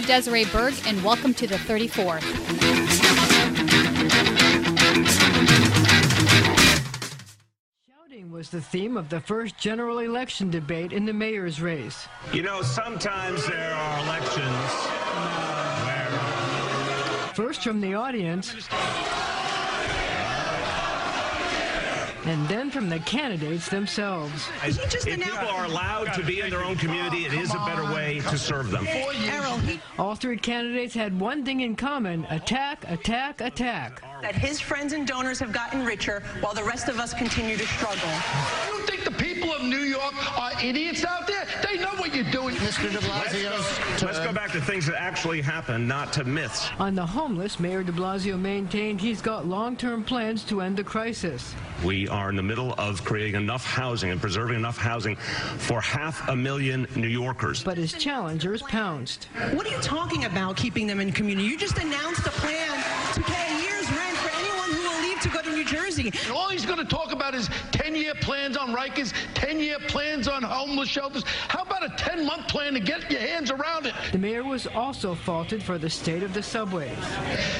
Hi, Desiree Berg, and welcome to the 34th. Shouting was the theme of the first general election debate in the mayor's race. You know, sometimes there are elections where. First from the audience, and then from the candidates themselves. If people are allowed to be in their own community, it is a better way to serve them. All three candidates had one thing in common attack, attack, attack. That his friends and donors have gotten richer while the rest of us continue to struggle. You think the people of New York are idiots out there? They know what you're doing. Mr. de Blasio. Let's go back to things that actually happened, not to myths. On the homeless, Mayor de Blasio maintained he's got long term plans to end the crisis. We are in the middle of creating enough housing and preserving enough housing for half a million New Yorkers. But his challengers pounced. What are you talking about keeping them in community? You just announced a plan to pay to go to New Jersey. And all he's going to talk about is 10-year plans on Rikers, 10-year plans on homeless shelters. How about a 10-month plan to get your hands around it? The mayor was also faulted for the state of the subways.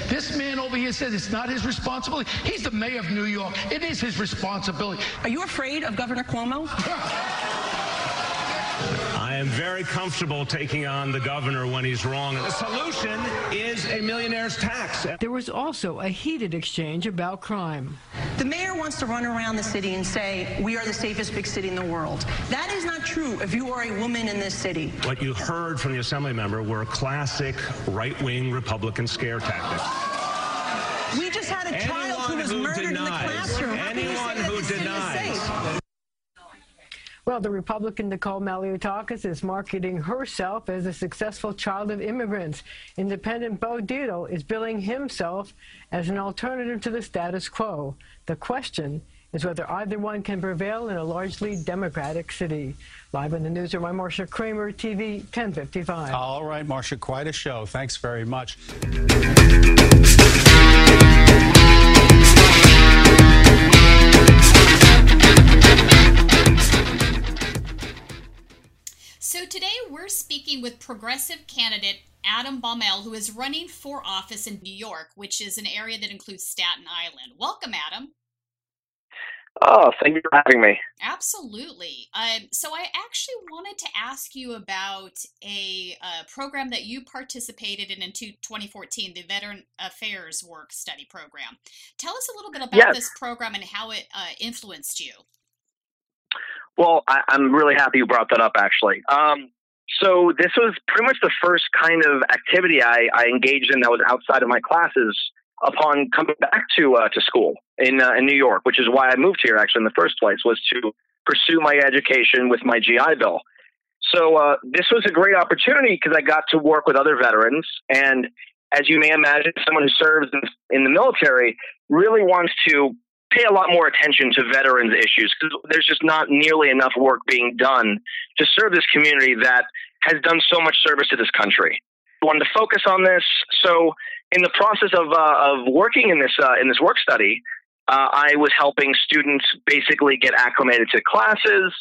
This man over here says it's not his responsibility. He's the mayor of New York. It is his responsibility. Are you afraid of Governor Cuomo? I am very comfortable taking on the governor when he's wrong. The solution is a millionaire's tax. There was also a heated exchange about crime. The mayor wants to run around the city and say, we are the safest big city in the world. That is not true if you are a woman in this city. What you heard from the assembly member were classic right-wing Republican scare tactics. We just had a child who was who murdered in the classroom. How can you anyone Well, the Republican Nicole Malliotakis is marketing herself as a successful child of immigrants. Independent Bo Dietl is billing himself as an alternative to the status quo. The question is whether either one can prevail in a largely Democratic city. Live in the newsroom, I'm Marcia Kramer, TV 1055. All right, Marcia, quite a show. Thanks very much. Today we're speaking with progressive candidate Adam Baumel, who is running for office in New York, which is an area that includes Staten Island. Welcome, Adam. Oh, thank you for having me. Absolutely. Um, so I actually wanted to ask you about a, uh program that you participated in in 2014, the Veteran Affairs Work Study Program. Tell us a little bit about Yes. this program and how it uh, influenced you. Well, I, I'm really happy you brought that up, actually. Um, so this was pretty much the first kind of activity I, I engaged in that was outside of my classes upon coming back to uh, to school in uh, in New York, which is why I moved here actually in the first place was to pursue my education with my GI Bill. So uh, this was a great opportunity because I got to work with other veterans, and as you may imagine, someone who serves in the military really wants to pay a lot more attention to veterans issues because there's just not nearly enough work being done to serve this community that has done so much service to this country. I wanted to focus on this. So, in the process of uh, of working in this uh, in this work study, uh, I was helping students basically get acclimated to classes,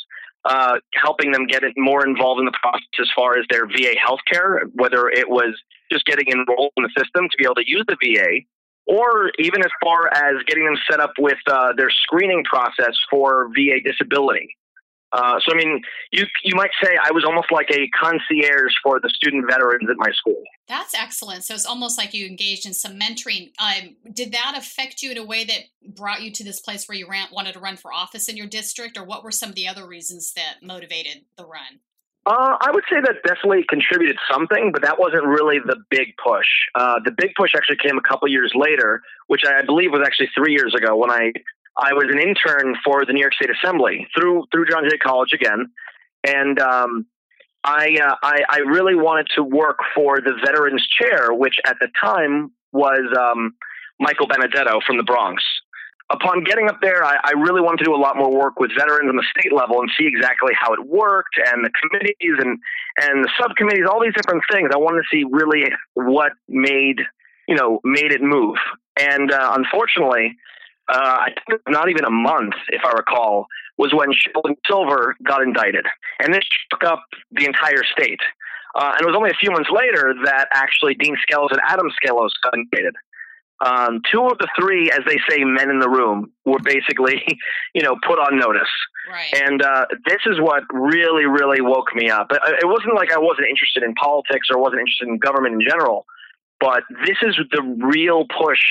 uh, helping them get more involved in the process as far as their VA healthcare, whether it was just getting enrolled in the system to be able to use the VA, or even as far as getting them set up with uh, their screening process for VA disability. Uh, so, I mean, you you might say I was almost like a concierge for the student veterans at my school. That's excellent. So it's almost like you engaged in some mentoring. Um, did that affect you in a way that brought you to this place where you ran, wanted to run for office in your district, or what were some of the other reasons that motivated the run? Uh, I would say that definitely contributed something, but that wasn't really the big push. Uh, the big push actually came a couple years later, which I believe was actually three years ago when I I was an intern for the New York State Assembly through through John Jay College again, and um, I, uh, I I really wanted to work for the Veterans Chair, which at the time was um, Michael Benedetto from the Bronx. Upon getting up there, I, I really wanted to do a lot more work with veterans on the state level and see exactly how it worked and the committees and and the subcommittees, all these different things. I wanted to see really what made you know made it move. And uh, unfortunately, uh, I think not even a month, if I recall, was when Sheldon Silver got indicted, and this shook up the entire state. Uh, and it was only a few months later that actually Dean Skelos and Adam Skelos got indicted. Um, two of the three, as they say, men in the room were basically, you know, put on notice. Right. And uh, this is what really, really woke me up. It wasn't like I wasn't interested in politics or wasn't interested in government in general, but this is the real push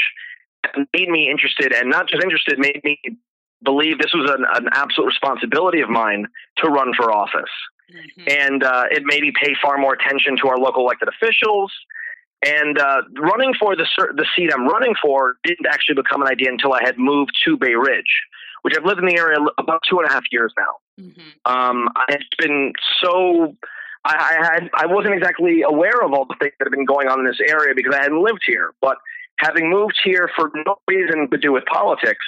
that made me interested, and not just interested, made me believe this was an, an absolute responsibility of mine to run for office. Mm-hmm. And uh, it made me pay far more attention to our local elected officials. And uh, running for the the seat I'm running for didn't actually become an idea until I had moved to Bay Ridge, which I've lived in the area about two and a half years now. Mm-hmm. Um, it's been so. I, I had I wasn't exactly aware of all the things that have been going on in this area because I hadn't lived here. But having moved here for no reason to do with politics,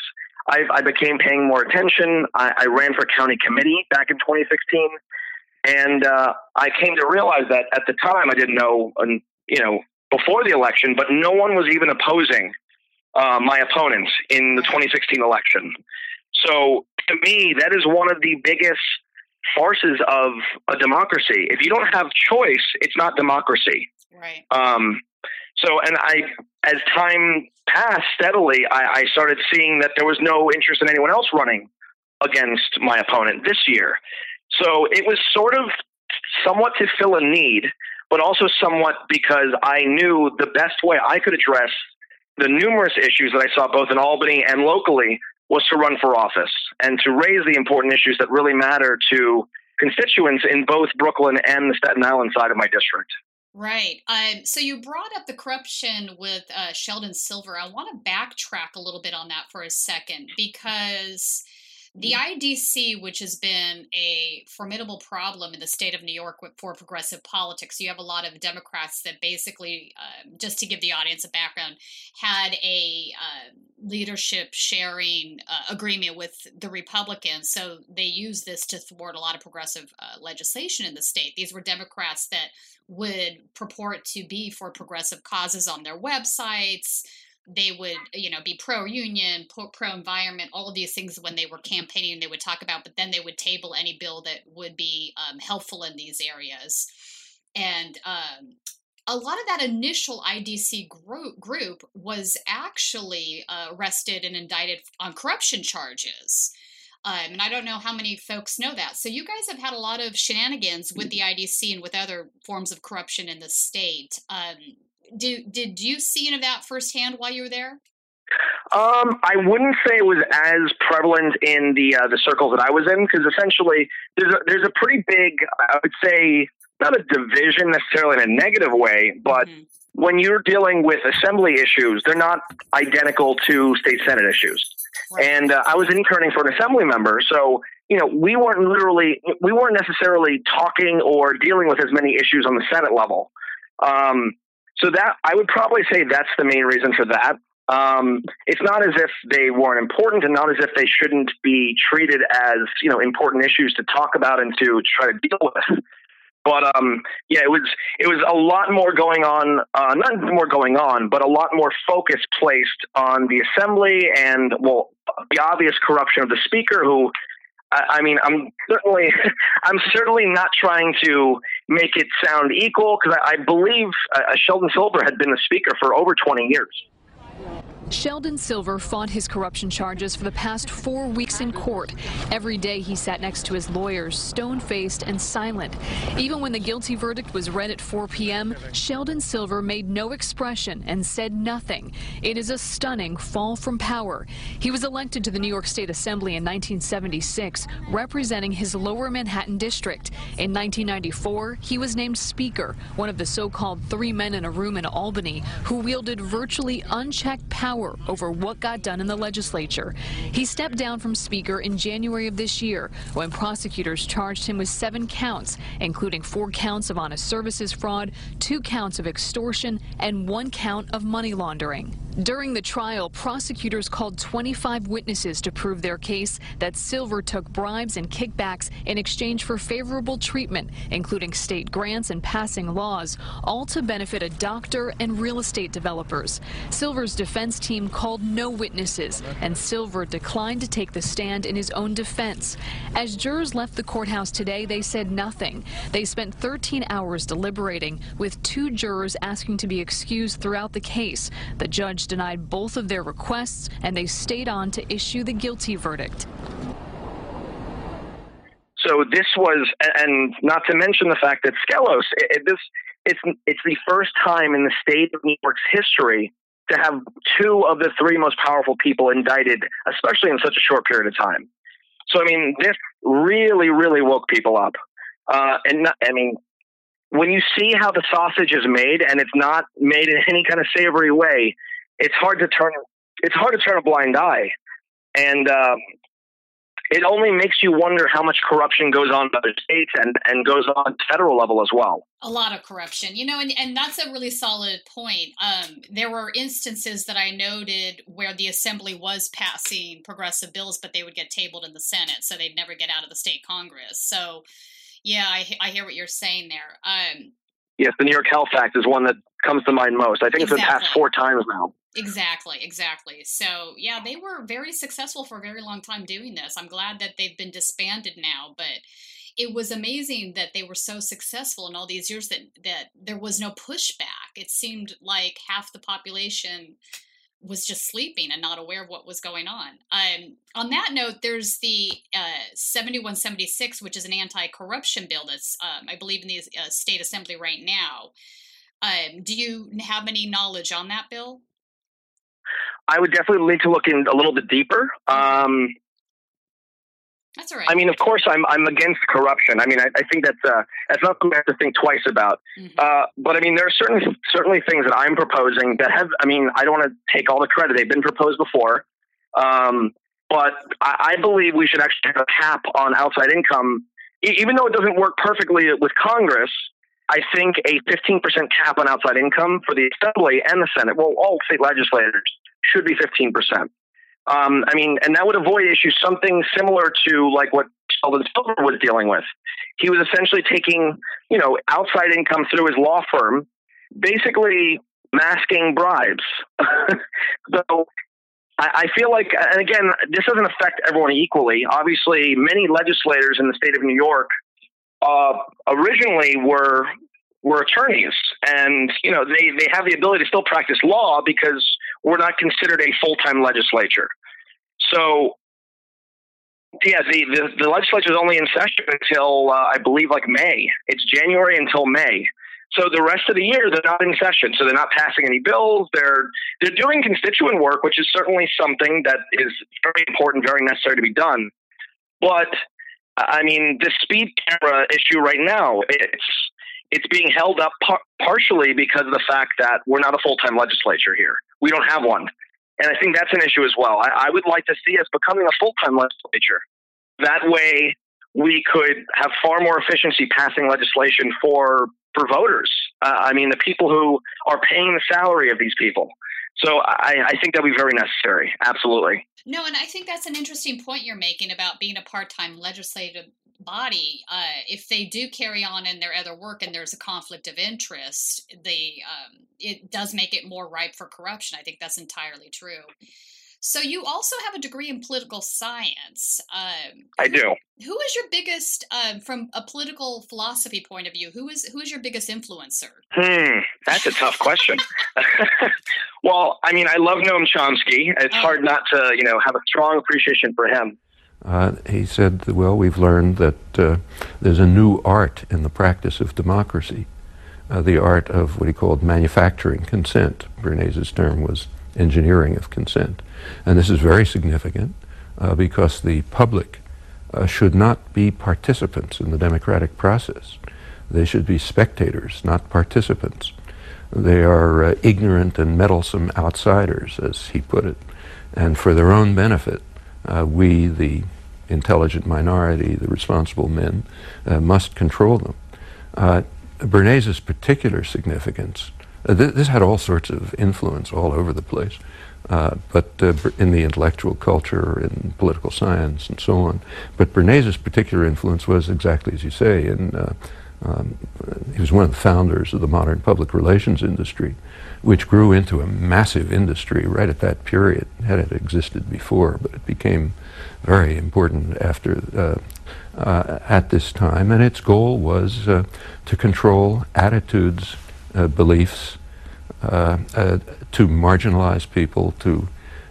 I, I became paying more attention. I, I, ran for county committee back in 2016, and uh, I came to realize that at the time I didn't know, you know, before the election, but no one was even opposing uh, my opponents in the 2016 election. So to me, that is one of the biggest farces of a democracy. If you don't have choice, it's not democracy. Right. Um, so, and I, as time passed steadily, I, I started seeing that there was no interest in anyone else running against my opponent this year. So it was sort of somewhat to fill a need, but also somewhat because I knew the best way I could address the numerous issues that I saw both in Albany and locally was to run for office and to raise the important issues that really matter to constituents in both Brooklyn and the Staten Island side of my district. Right. Um, so you brought up the corruption with uh, Sheldon Silver. I want to backtrack a little bit on that for a second because the IDC, which has been a formidable problem in the state of New York for progressive politics, you have a lot of Democrats that basically, uh, just to give the audience a background, had a uh, leadership sharing uh, agreement with the Republicans. So they use this to thwart a lot of progressive uh, legislation in the state. These were Democrats that would purport to be for progressive causes on their websites they would you know be pro union pro environment all of these things when they were campaigning they would talk about but then they would table any bill that would be um, helpful in these areas and um, a lot of that initial idc group, group was actually uh, arrested and indicted on corruption charges um, and I don't know how many folks know that. So you guys have had a lot of shenanigans with the IDC and with other forms of corruption in the state. Um, do, did you see any of that firsthand while you were there? Um, I wouldn't say it was as prevalent in the uh, the circles that I was in because essentially there's a, there's a pretty big I would say not a division necessarily in a negative way, but mm-hmm. when you're dealing with assembly issues, they're not identical to state senate issues. Right. And uh, I was interning for an assembly member, so you know we weren't literally we weren't necessarily talking or dealing with as many issues on the Senate level. Um, so that I would probably say that's the main reason for that. Um, it's not as if they weren't important, and not as if they shouldn't be treated as you know important issues to talk about and to try to deal with. But um, yeah, it was it was a lot more going on. Uh, not more going on, but a lot more focus placed on the assembly and well, the obvious corruption of the speaker, who I, mean, I'm certainly, I'm certainly not trying to make it sound equal because I, I, believe uh, Sheldon Silver had been the speaker for over 20 years. Sheldon Silver fought his corruption charges for the past four weeks in court. Every day he sat next to his lawyers, stone faced and silent. Even when the guilty verdict was read at 4 p.m., Sheldon Silver made no expression and said nothing. It is a stunning fall from power. He was elected to the New York State Assembly in 1976, representing his lower Manhattan district. In 1994, he was named Speaker, one of the so called three men in a room in Albany who wielded virtually unchecked power power over what got done in the legislature. He stepped down from Speaker in January of this year when prosecutors charged him with seven counts, including four counts of honest services fraud, two counts of extortion, and one count of money laundering. During the trial, prosecutors called 25 witnesses to prove their case that Silver took bribes and kickbacks in exchange for favorable treatment, including state grants and passing laws, all to benefit a doctor and real estate developers. Silver's defense team team called no witnesses, and Silver declined to take the stand in his own defense. As jurors left the courthouse today, they said nothing. They spent 13 hours deliberating, with two jurors asking to be excused throughout the case. The judge denied both of their requests, and they stayed on to issue the guilty verdict. So this was, and not to mention the fact that Skelos, it, it, this it's it's the first time in the state of New York's history to have two of the three most powerful people indicted, especially in such a short period of time. So I mean, this really, really woke people up. Uh, and not, I mean, when you see how the sausage is made, and it's not made in any kind of savory way, it's hard to turn it's hard to turn a blind eye. And um, it only makes you wonder how much corruption goes on in other states and, and goes on federal level as well. A lot of corruption, you know, and, and that's a really solid point. Um, there were instances that I noted where the assembly was passing progressive bills, but they would get tabled in the Senate, so they'd never get out of the state Congress. So, yeah, I, I hear what you're saying there. Um, yes, the New York Health Act is one that comes to mind most. I think exactly. it's been passed four times now. Exactly, exactly. So, yeah, they were very successful for a very long time doing this. I'm glad that they've been disbanded now, but it was amazing that they were so successful in all these years that that there was no pushback. It seemed like half the population was just sleeping and not aware of what was going on. Um, on that note, there's the uh, 7176, which is an anti-corruption bill that's, um, I believe, in the uh, state assembly right now. Um, do you have any knowledge on that bill? I would definitely need to look in a little bit deeper. Um, that's all right. I mean, of course, I'm I'm against corruption. I mean, I, I think that's uh, that's not something I have to think twice about. Mm-hmm. Uh, but I mean, there are certain certainly things that I'm proposing that have. I mean, I don't want to take all the credit. They've been proposed before, um, but I, I believe we should actually have a cap on outside income, e- even though it doesn't work perfectly with Congress. I think a 15% cap on outside income for the Assembly and the Senate, well, all state legislators, should be 15%. Um, I mean, and that would avoid issues something similar to like what Sheldon Silver was dealing with. He was essentially taking, you know, outside income through his law firm, basically masking bribes. so I, feel like, and again, this doesn't affect everyone equally. Obviously, many legislators in the state of New York uh, originally were were attorneys, and you know they they have the ability to still practice law because we're not considered a full time legislature. So, yeah, the, the, the legislature is only in session until uh, I believe like May. It's January until May. So the rest of the year they're not in session, so they're not passing any bills. They're they're doing constituent work, which is certainly something that is very important, very necessary to be done. But I mean, the speed camera issue right now, it's it's being held up par- partially because of the fact that we're not a full time legislature here. We don't have one. And I think that's an issue as well. I, I would like to see us becoming a full time legislature. That way, we could have far more efficiency passing legislation for for voters. Uh, I mean, the people who are paying the salary of these people. So I, I think that'll be very necessary. Absolutely. No, and I think that's an interesting point you're making about being a part time legislative body, uh, if they do carry on in their other work and there's a conflict of interest, they um, it does make it more ripe for corruption. I think that's entirely true. So you also have a degree in political science. Um, I do. Who is your biggest, um, from a political philosophy point of view? Who is who is your biggest influencer? Hmm, that's a tough question. well, I mean, I love Noam Chomsky. It's oh. hard not to, you know, have a strong appreciation for him. Uh, he said, Well, we've learned that uh, there's a new art in the practice of democracy, uh, the art of what he called manufacturing consent. Bernays' term was engineering of consent. And this is very significant uh, because the public uh, should not be participants in the democratic process. They should be spectators, not participants. They are uh, ignorant and meddlesome outsiders, as he put it. And for their own benefit, uh, we, the intelligent minority, the responsible men, uh, must control them. Uh, Bernays' particular significance, uh, th- this had all sorts of influence all over the place, uh, but uh, in the intellectual culture, in political science, and so on. But Bernays' particular influence was exactly as you say, and um, he was one of the founders of the modern public relations industry. Which grew into a massive industry right at that period. Had it existed before, but it became very important after uh, uh, at this time, and its goal was uh, to control attitudes, uh, beliefs, uh, uh, to marginalize people, to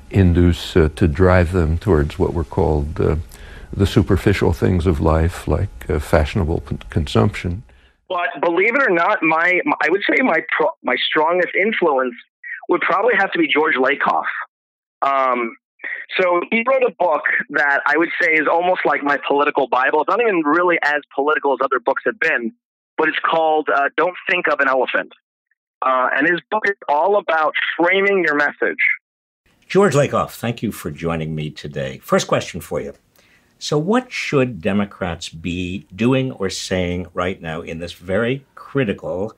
induce, to drive them towards what were called the superficial things of life, like fashionable consumption. But believe it or not, my, my I would say my pro, my strongest influence would probably have to be George Lakoff. Um, so he wrote a book that I would say is almost like my political Bible. It's not even really as political as other books have been, but it's called uh, Don't Think of an Elephant. Uh, and his book is all about framing your message. George Lakoff, thank you for joining me today. First question for you. So, what should Democrats be doing or saying right now in this very critical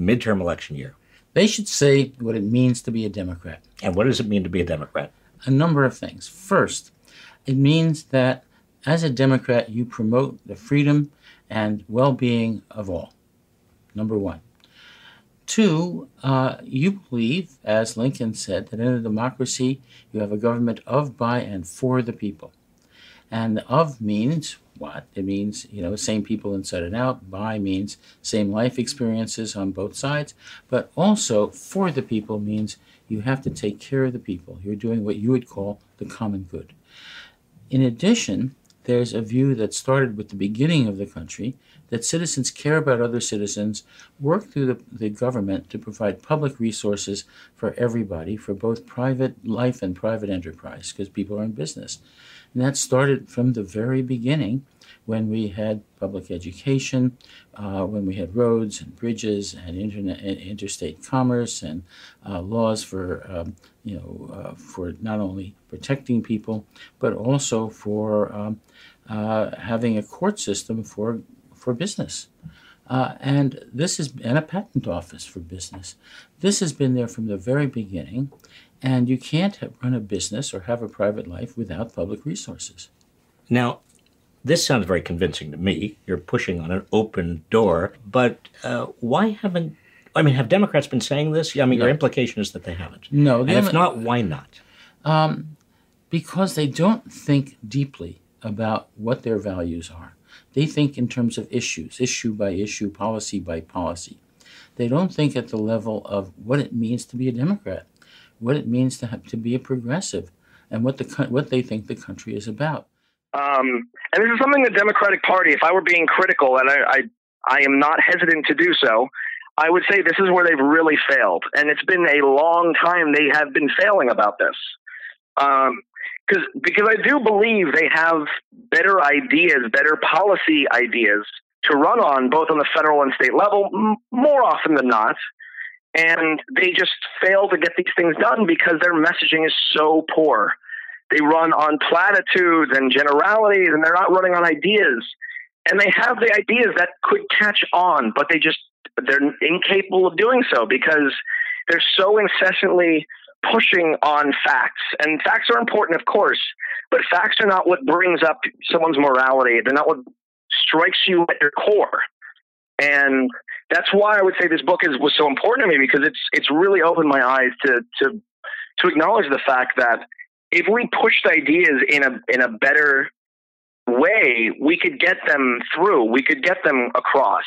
midterm election year? They should say what it means to be a Democrat. And what does it mean to be a Democrat? a number of things. First, it means that as a Democrat, you promote the freedom and well being of all. Number one. Two, uh, you believe, as Lincoln said, that in a democracy you have a government of, by, and for the people. And of means what? It means, you know, same people inside and out. By means same life experiences on both sides. But also for the people means you have to take care of the people. You're doing what you would call the common good. In addition, there's a view that started with the beginning of the country that citizens care about other citizens, work through the, the government to provide public resources for everybody, for both private life and private enterprise, because people are in business. And that started from the very beginning when we had public education, uh, when we had roads and bridges and internet, interstate commerce and uh, laws for um, you know uh, for not only protecting people but also for um, uh, having a court system for for business. Uh, and this is and a patent office for business. This has been there from the very beginning, and you can't run a business or have a private life without public resources. Now, this sounds very convincing to me. You're pushing on an open door, but uh, why haven't I mean, have Democrats been saying this? Yeah, I mean, no. your implication is that they haven't. No, and if not, why not? Um, because they don't think deeply about what their values are. They think in terms of issues, issue by issue, policy by policy. They don't think at the level of what it means to be a Democrat, what it means to have, to be a progressive, and what the what they think the country is about. Um, and this is something the Democratic Party, if I were being critical, and I, I, I am not hesitant to do so, I would say this is where they've really failed. And it's been a long time they have been failing about this. Um, cause, because I do believe they have better ideas, better policy ideas to run on, both on the federal and state level, m- more often than not. And they just fail to get these things done because their messaging is so poor. They run on platitudes and generalities, and they're not running on ideas. And they have the ideas that could catch on, but they just they're incapable of doing so because they're so incessantly pushing on facts. And facts are important, of course, but facts are not what brings up someone's morality. They're not what strikes you at your core. And that's why I would say this book is was so important to me because it's it's really opened my eyes to to to acknowledge the fact that if we pushed ideas in a in a better way, we could get them through. We could get them across.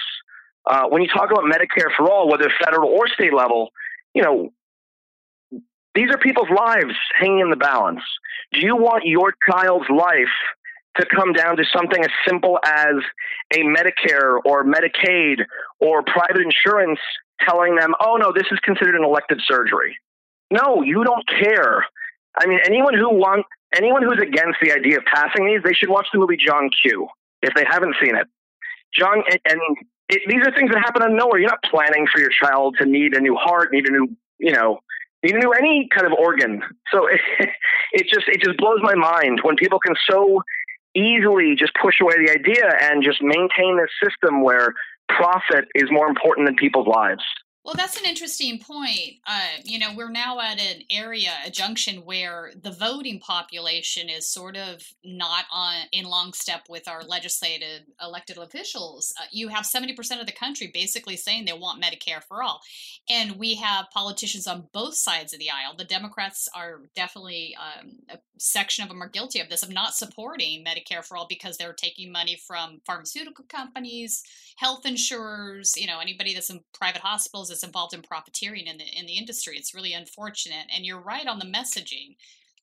Uh, when you talk about Medicare for all, whether federal or state level, you know, these are people's lives hanging in the balance. Do you want your child's life to come down to something as simple as a Medicare or Medicaid or private insurance telling them, oh no, this is considered an elective surgery? No, you don't care. I mean, anyone who wants, anyone who's against the idea of passing these, they should watch the movie John Q. If they haven't seen it, John, and, and it, these are things that happen out of nowhere. You're not planning for your child to need a new heart, need a new, you know, need a new any kind of organ. So it, it just it just blows my mind when people can so easily just push away the idea and just maintain this system where profit is more important than people's lives. Well, that's an interesting point. Uh, you know, we're now at an area, a junction where the voting population is sort of not on in long step with our legislated elected officials. Uh, you have seventy percent of the country basically saying they want Medicare for all, and we have politicians on both sides of the aisle. The Democrats are definitely um, a section of them are guilty of this of not supporting Medicare for all because they're taking money from pharmaceutical companies, health insurers, you know, anybody that's in private hospitals that's involved in profiteering in the in the industry. It's really unfortunate. And you're right on the messaging.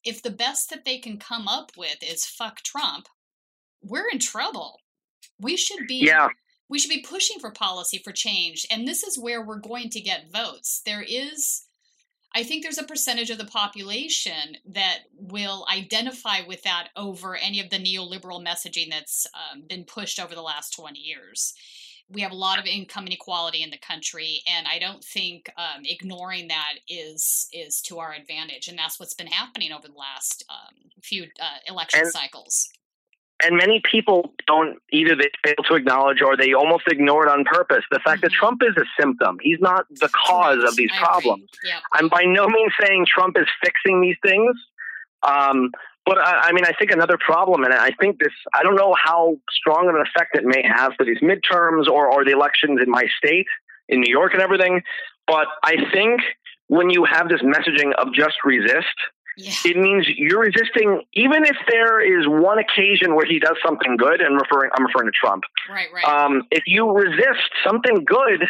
If the best that they can come up with is fuck Trump, we're in trouble. We should be yeah. we should be pushing for policy for change. And this is where we're going to get votes. There is I think there's a percentage of the population that will identify with that over any of the neoliberal messaging that's um, been pushed over the last 20 years. We have a lot of income inequality in the country, and I don't think um, ignoring that is is to our advantage. And that's what's been happening over the last um, few uh, election And- cycles. And many people don't either they fail to acknowledge or they almost ignore it on purpose. The fact that trump is a symptom. He's not the cause of these problems. I'm by no means saying trump is fixing these things. Um, but I, I mean i think another problem and i think this i don't know how strong of an effect it may have for these midterms or, or the elections in my state in new york and everything. But i think when you have this messaging of just resist it means you're resisting, even if there is one occasion where he does something good. And referring, I'm referring to Trump. Right, right. Um, if you resist something good,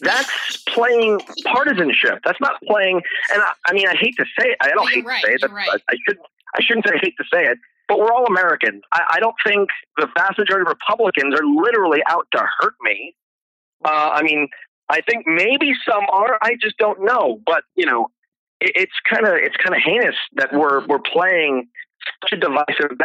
that's playing partisanship. That's not playing. And I, I mean, I hate to say it. I don't Well, hate right, to say it. you're That's- right. I, I should. I shouldn't say I hate to say it, but we're all Americans. I, I don't think the vast majority of Republicans are literally out to hurt me. Uh, I mean, I think maybe some are. I just don't know. But you know, it, it's kind of it's kind of heinous that we're we're playing such a divisive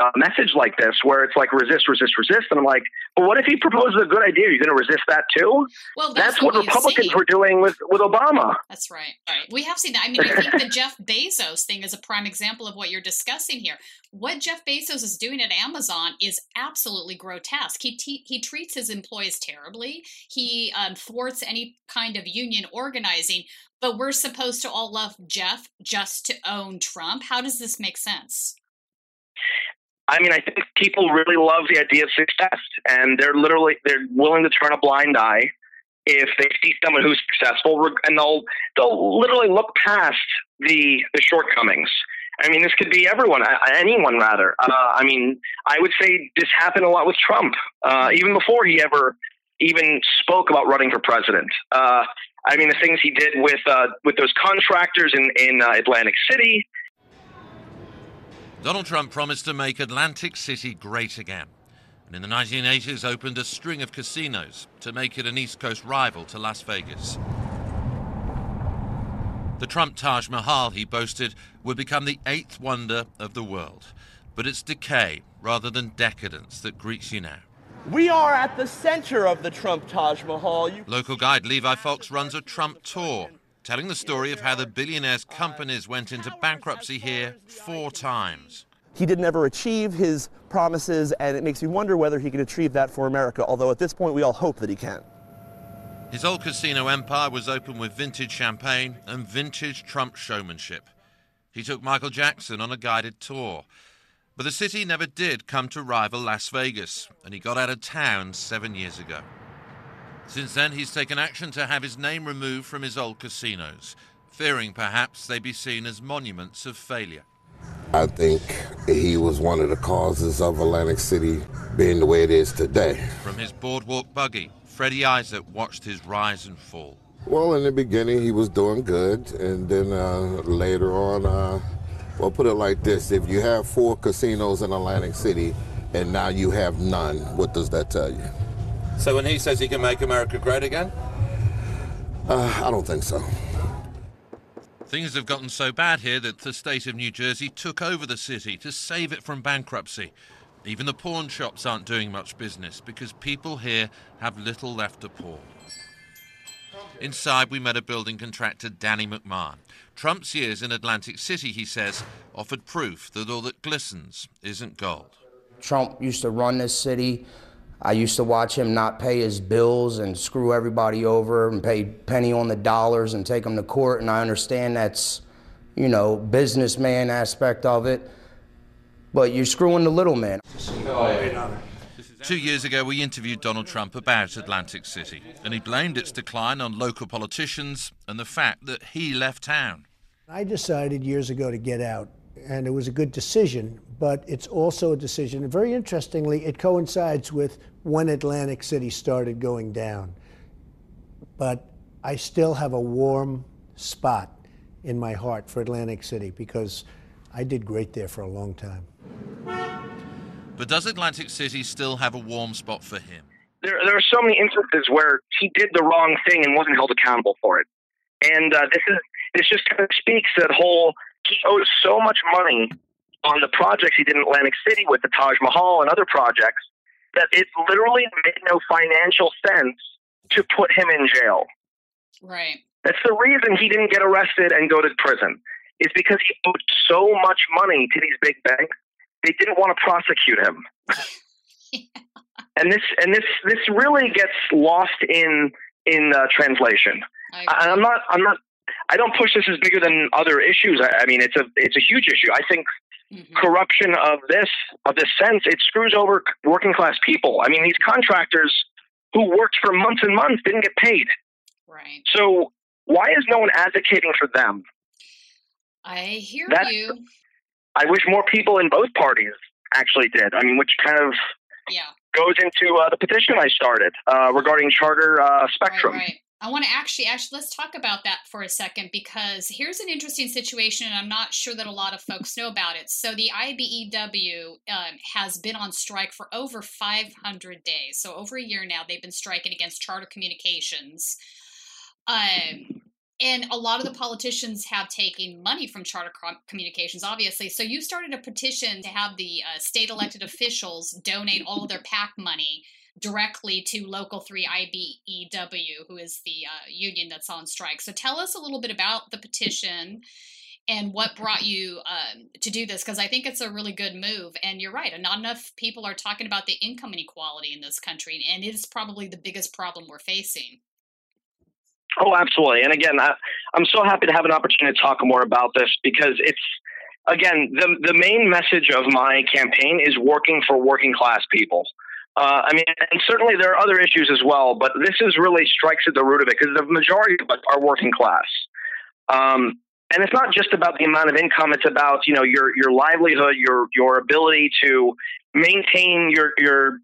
uh, message like this, where it's like resist, resist, resist, and I'm like, but what if he proposes a good idea? Are You're going to resist that too? Well, that's what, what Republicans were doing with with Obama. That's right. Right. We have seen that. I mean, I think the Jeff Bezos thing is a prime example of what you're discussing here. What Jeff Bezos is doing at Amazon is absolutely grotesque. He te- he treats his employees terribly. He um, thwarts any kind of union organizing. But we're supposed to all love Jeff just to own Trump. How does this make sense? I mean, I think people really love the idea of success, and they're literally they're willing to turn a blind eye if they see someone who's successful, and they'll they'll literally look past the the shortcomings. I mean, this could be everyone, anyone rather. Uh, I mean, I would say this happened a lot with Trump, uh, even before he ever even spoke about running for president. Uh, I mean, the things he did with uh, with those contractors in in uh, Atlantic City. Donald Trump promised to make Atlantic City great again. And in the 1980s opened a string of casinos to make it an East Coast rival to Las Vegas. The Trump Taj Mahal, he boasted, would become the eighth wonder of the world. But it's decay rather than decadence that greets you now. We are at the center of the Trump Taj Mahal. You Local guide Levi Fox runs a Trump tour, telling the story of how the billionaire's companies went into bankruptcy here four times. he did never achieve his promises, and it makes me wonder whether he can achieve that for America, although at this point we all hope that he can. His old casino empire was open with vintage champagne and vintage Trump showmanship. He took Michael Jackson on a guided tour. But the city never did come to rival Las Vegas, and he got out of town seven years ago. Since then, he's taken action to have his name removed from his old casinos, fearing perhaps they be seen as monuments of failure. I think he was one of the causes of Atlantic City being the way it is today. From his boardwalk buggy, Freddie Isaac watched his rise and fall. Well, in the beginning, he was doing good, and then uh, later on, uh, well, put it like this if you have four casinos in Atlantic City and now you have none, what does that tell you? So when he says he can make America great again? Uh, I don't think so. Things have gotten so bad here that the state of New Jersey took over the city to save it from bankruptcy. Even the pawn shops aren't doing much business because people here have little left to pawn. Inside, we met a building contractor, Danny McMahon. Trump's years in Atlantic City, he says, offered proof that all that glistens isn't gold. Trump used to run this city I used to watch him not pay his bills and screw everybody over and pay penny on the dollars and take them to court. And I understand that's, you know, businessman aspect of it. But you're screwing the little man. Two years ago, we interviewed Donald Trump about Atlantic City, and he blamed its decline on local politicians and the fact that he left town. I decided years ago to get out, and it was a good decision, but it's also a decision. And very interestingly, it coincides with when Atlantic City started going down. But I still have a warm spot in my heart for Atlantic City because I did great there for a long time. But does Atlantic City still have a warm spot for him? There, there are so many instances where he did the wrong thing and wasn't held accountable for it. And uh, this is this just kind of speaks that whole he owes so much money on the projects he did in Atlantic City with the Taj Mahal and other projects that it literally made no financial sense to put him in jail. Right. That's the reason he didn't get arrested and go to prison. Is because he owed so much money to these big banks, they didn't want to prosecute him. And this and this this really gets lost in in uh, translation. I, I'm not I'm not I don't push this as bigger than other issues. I, I mean, it's a it's a huge issue. I think Mm-hmm. corruption of this of this sense it screws over working class people. I mean, these contractors who worked for months and months didn't get paid. Right. So why is no one advocating for them? I hear That's- you. I wish more people in both parties actually did. I mean, which kind of Yeah. goes into uh, the petition I started uh, regarding charter uh, spectrum. Right, right. I want to actually, actually, let's talk about that for a second because here's an interesting situation, and I'm not sure that a lot of folks know about it. So the IBEW um, has been on strike for over 500 days, so over a year now. They've been striking against Charter Communications, um, and a lot of the politicians have taken money from Charter Communications, obviously. So you started a petition to have the uh, state elected officials donate all of their PAC money directly to Local 3 IBEW, who is the uh, union that's on strike. So tell us a little bit about the petition and what brought you um, to do this, because I think it's a really good move. And you're right, not enough people are talking about the income inequality in this country, and it is probably the biggest problem we're facing. Oh, absolutely. And again, I, I'm so happy to have an opportunity to talk more about this because it's, again, the, the main message of my campaign is working for working class people. Uh, I mean, and certainly there are other issues as well, but this is really strikes at the root of it because the majority of us are working class. Um, and it's not just about the amount of income; it's about you know your your livelihood, your your ability to maintain your your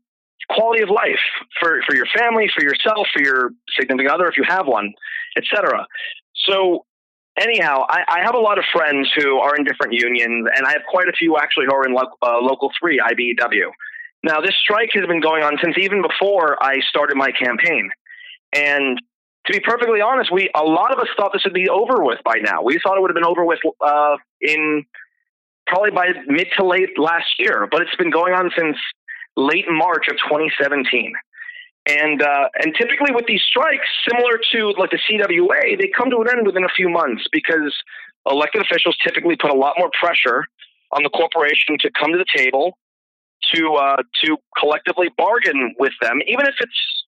quality of life for for your family, for yourself, for your significant other if you have one, etc. So anyhow, I, I have a lot of friends who are in different unions, and I have quite a few actually who are in lo- uh, local three IBEW. Now, this strike has been going on since even before I started my campaign, and to be perfectly honest, we a lot of us thought this would be over with by now. We thought it would have been over with uh, in probably by mid to late last year, but it's been going on since late March of 2017. And uh, and typically with these strikes, similar to like the CWA, they come to an end within a few months because elected officials typically put a lot more pressure on the corporation to come to the table to uh, to collectively bargain with them, even if it's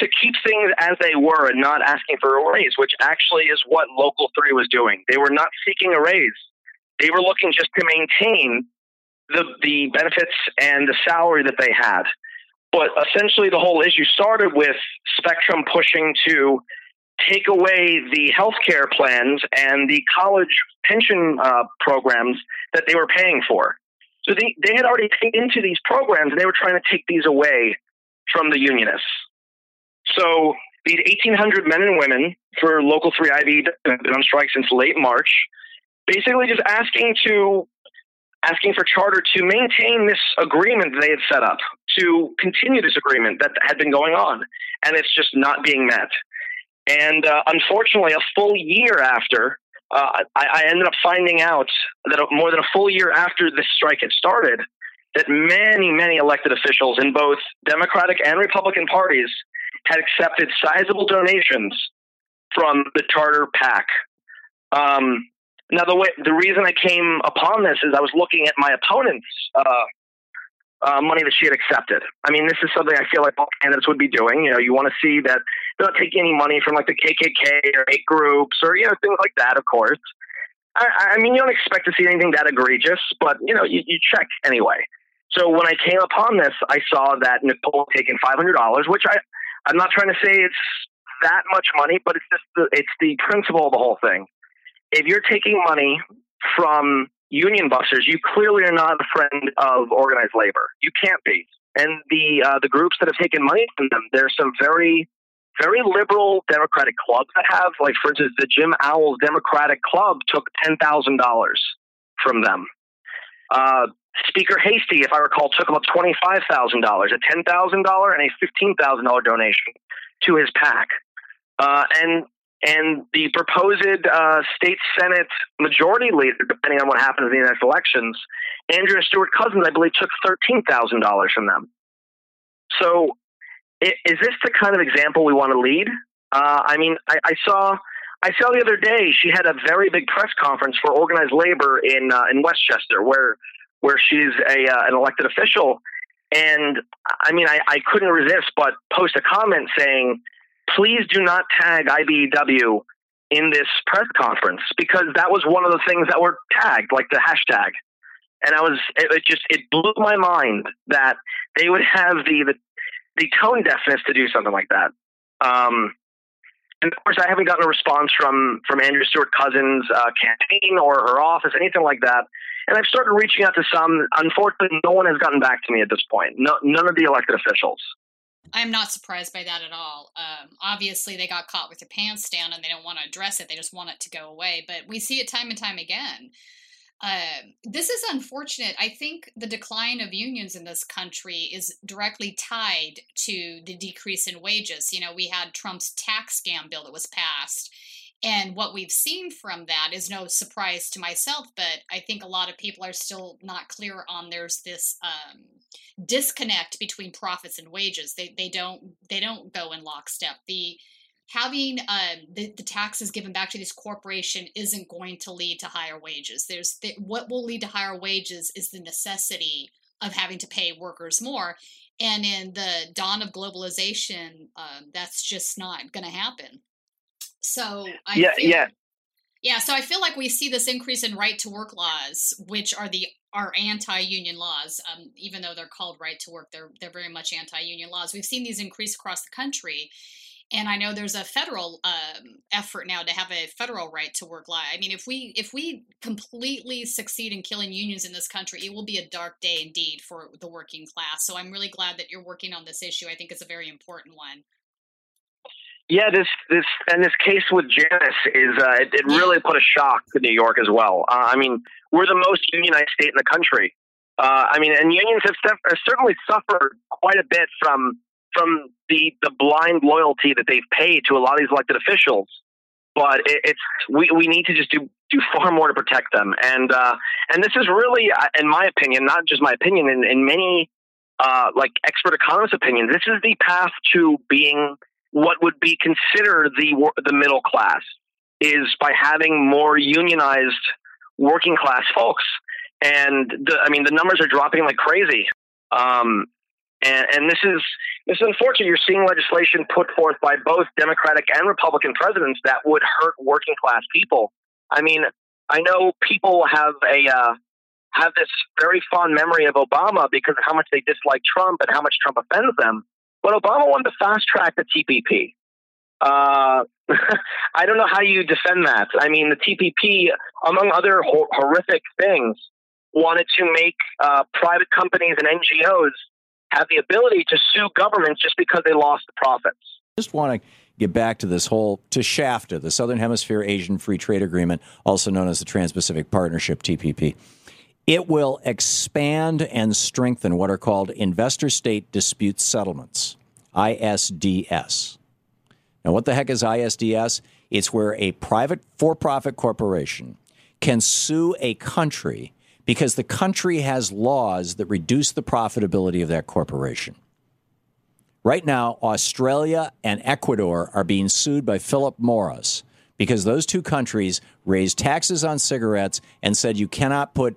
to keep things as they were and not asking for a raise, which actually is what Local 3 was doing. They were not seeking a raise. They were looking just to maintain the, the benefits and the salary that they had. But essentially, the whole issue started with Spectrum pushing to take away the health care plans and the college pension uh, programs that they were paying for. So they, they had already paid into these programs and they were trying to take these away from the unionists. So these 1,800 men and women for Local 3 IB have been on strike since late March, basically just asking to asking for charter to maintain this agreement they had set up, to continue this agreement that had been going on, and it's just not being met. And uh, unfortunately, a full year after, uh, I, I ended up finding out that more than a full year after this strike had started, that many, many elected officials in both Democratic and Republican parties had accepted sizable donations from the charter PAC. Um, now, the way the reason I came upon this is I was looking at my opponent's uh, uh, money that she had accepted. I mean, this is something I feel like all candidates would be doing. You know, you want to see that they're not taking any money from like the KKK or hate groups or you know things like that. Of course, I, I mean, you don't expect to see anything that egregious, but you know, you, you check anyway. So when I came upon this, I saw that Nicole had taken five hundred dollars, which I I'm not trying to say it's that much money, but it's just the, it's the principle of the whole thing. If you're taking money from union busters, you clearly are not a friend of organized labor. You can't be. And the uh, the groups that have taken money from them, there's some very very liberal Democratic clubs that have, like for instance, the Jim Owles Democratic Club took ten thousand dollars from them. Uh, Speaker Heastie, if I recall, took about twenty five thousand dollars, a ten thousand dollar and a fifteen thousand dollar donation to his PAC. Uh, and and the proposed uh, state senate majority leader, depending on what happens in the next elections, Andrea Stewart Cousins, I believe, took thirteen thousand dollars from them. So, is this the kind of example we want to lead? Uh, I mean, I, I, saw I saw the other day she had a very big press conference for organized labor in uh, in Westchester, where where she's a uh, an elected official, and I mean, I, I couldn't resist but post a comment saying please do not tag IBEW in this press conference because that was one of the things that were tagged, like the hashtag. And I was, it, it just, it blew my mind that they would have the, the, the tone deafness to do something like that. Um, and of course, I haven't gotten a response from from Andrea Stewart Cousins' uh, campaign or her office, anything like that. And I've started reaching out to some. Unfortunately, no one has gotten back to me at this point. No, none of the elected officials. I'm not surprised by that at all. Um, obviously, they got caught with their pants down and they don't want to address it. They just want it to go away. But we see it time and time again. Uh, this is unfortunate. I think the decline of unions in this country is directly tied to the decrease in wages. You know, we had Trump's tax scam bill that was passed, and what we've seen from that is no surprise to myself, but I think a lot of people are still not clear on there's this um, disconnect between profits and wages. They they don't they don't go in lockstep. The having um, the, the taxes given back to this corporation isn't going to lead to higher wages. There's the, what will lead to higher wages is the necessity of having to pay workers more. And in the dawn of globalization, um, that's just not going to happen. So I yeah, feel, yeah, yeah. So I feel like we see this increase in right to work laws, which are the are anti-union laws. Um, even though they're called right to work, they're they're very much anti-union laws. We've seen these increase across the country, and I know there's a federal um, effort now to have a federal right to work law. I mean, if we if we completely succeed in killing unions in this country, it will be a dark day indeed for the working class. So I'm really glad that you're working on this issue. I think it's a very important one. Yeah, this this and this case with Janus is uh, it, it really put a shock to New York as well. Uh, I mean, we're the most unionized state in the country. Uh, I mean, and unions have, have certainly suffered quite a bit from from the the blind loyalty that they've paid to a lot of these elected officials. But it, it's we, we need to just do do far more to protect them. And uh, and this is really, uh, in my opinion, not just my opinion, in, in many uh, like expert economists' opinions, this is the path to being what would be considered the the middle class is by having more unionized working class folks. And the, I mean, the numbers are dropping like crazy. Um, and, and this is this is unfortunate. You're seeing legislation put forth by both Democratic and Republican presidents that would hurt working class people. I mean, I know people have a uh, have this very fond memory of Obama because of how much they dislike Trump and how much Trump offends them. But Obama wanted to fast track the TPP. Uh, I don't know how you defend that. I mean, the TPP, among other ho- horrific things, wanted to make uh, private companies and NGOs have the ability to sue governments just because they lost the profits. Just want to get back to this whole to SHAFTA, the Southern Hemisphere Asian Free Trade Agreement, also known as the Trans-Pacific Partnership (TPP). It will expand and strengthen what are called investor state dispute settlements, ISDS. Now, what the heck is ISDS? It's where a private for profit corporation can sue a country because the country has laws that reduce the profitability of that corporation. Right now, Australia and Ecuador are being sued by Philip Morris because those two countries raised taxes on cigarettes and said you cannot put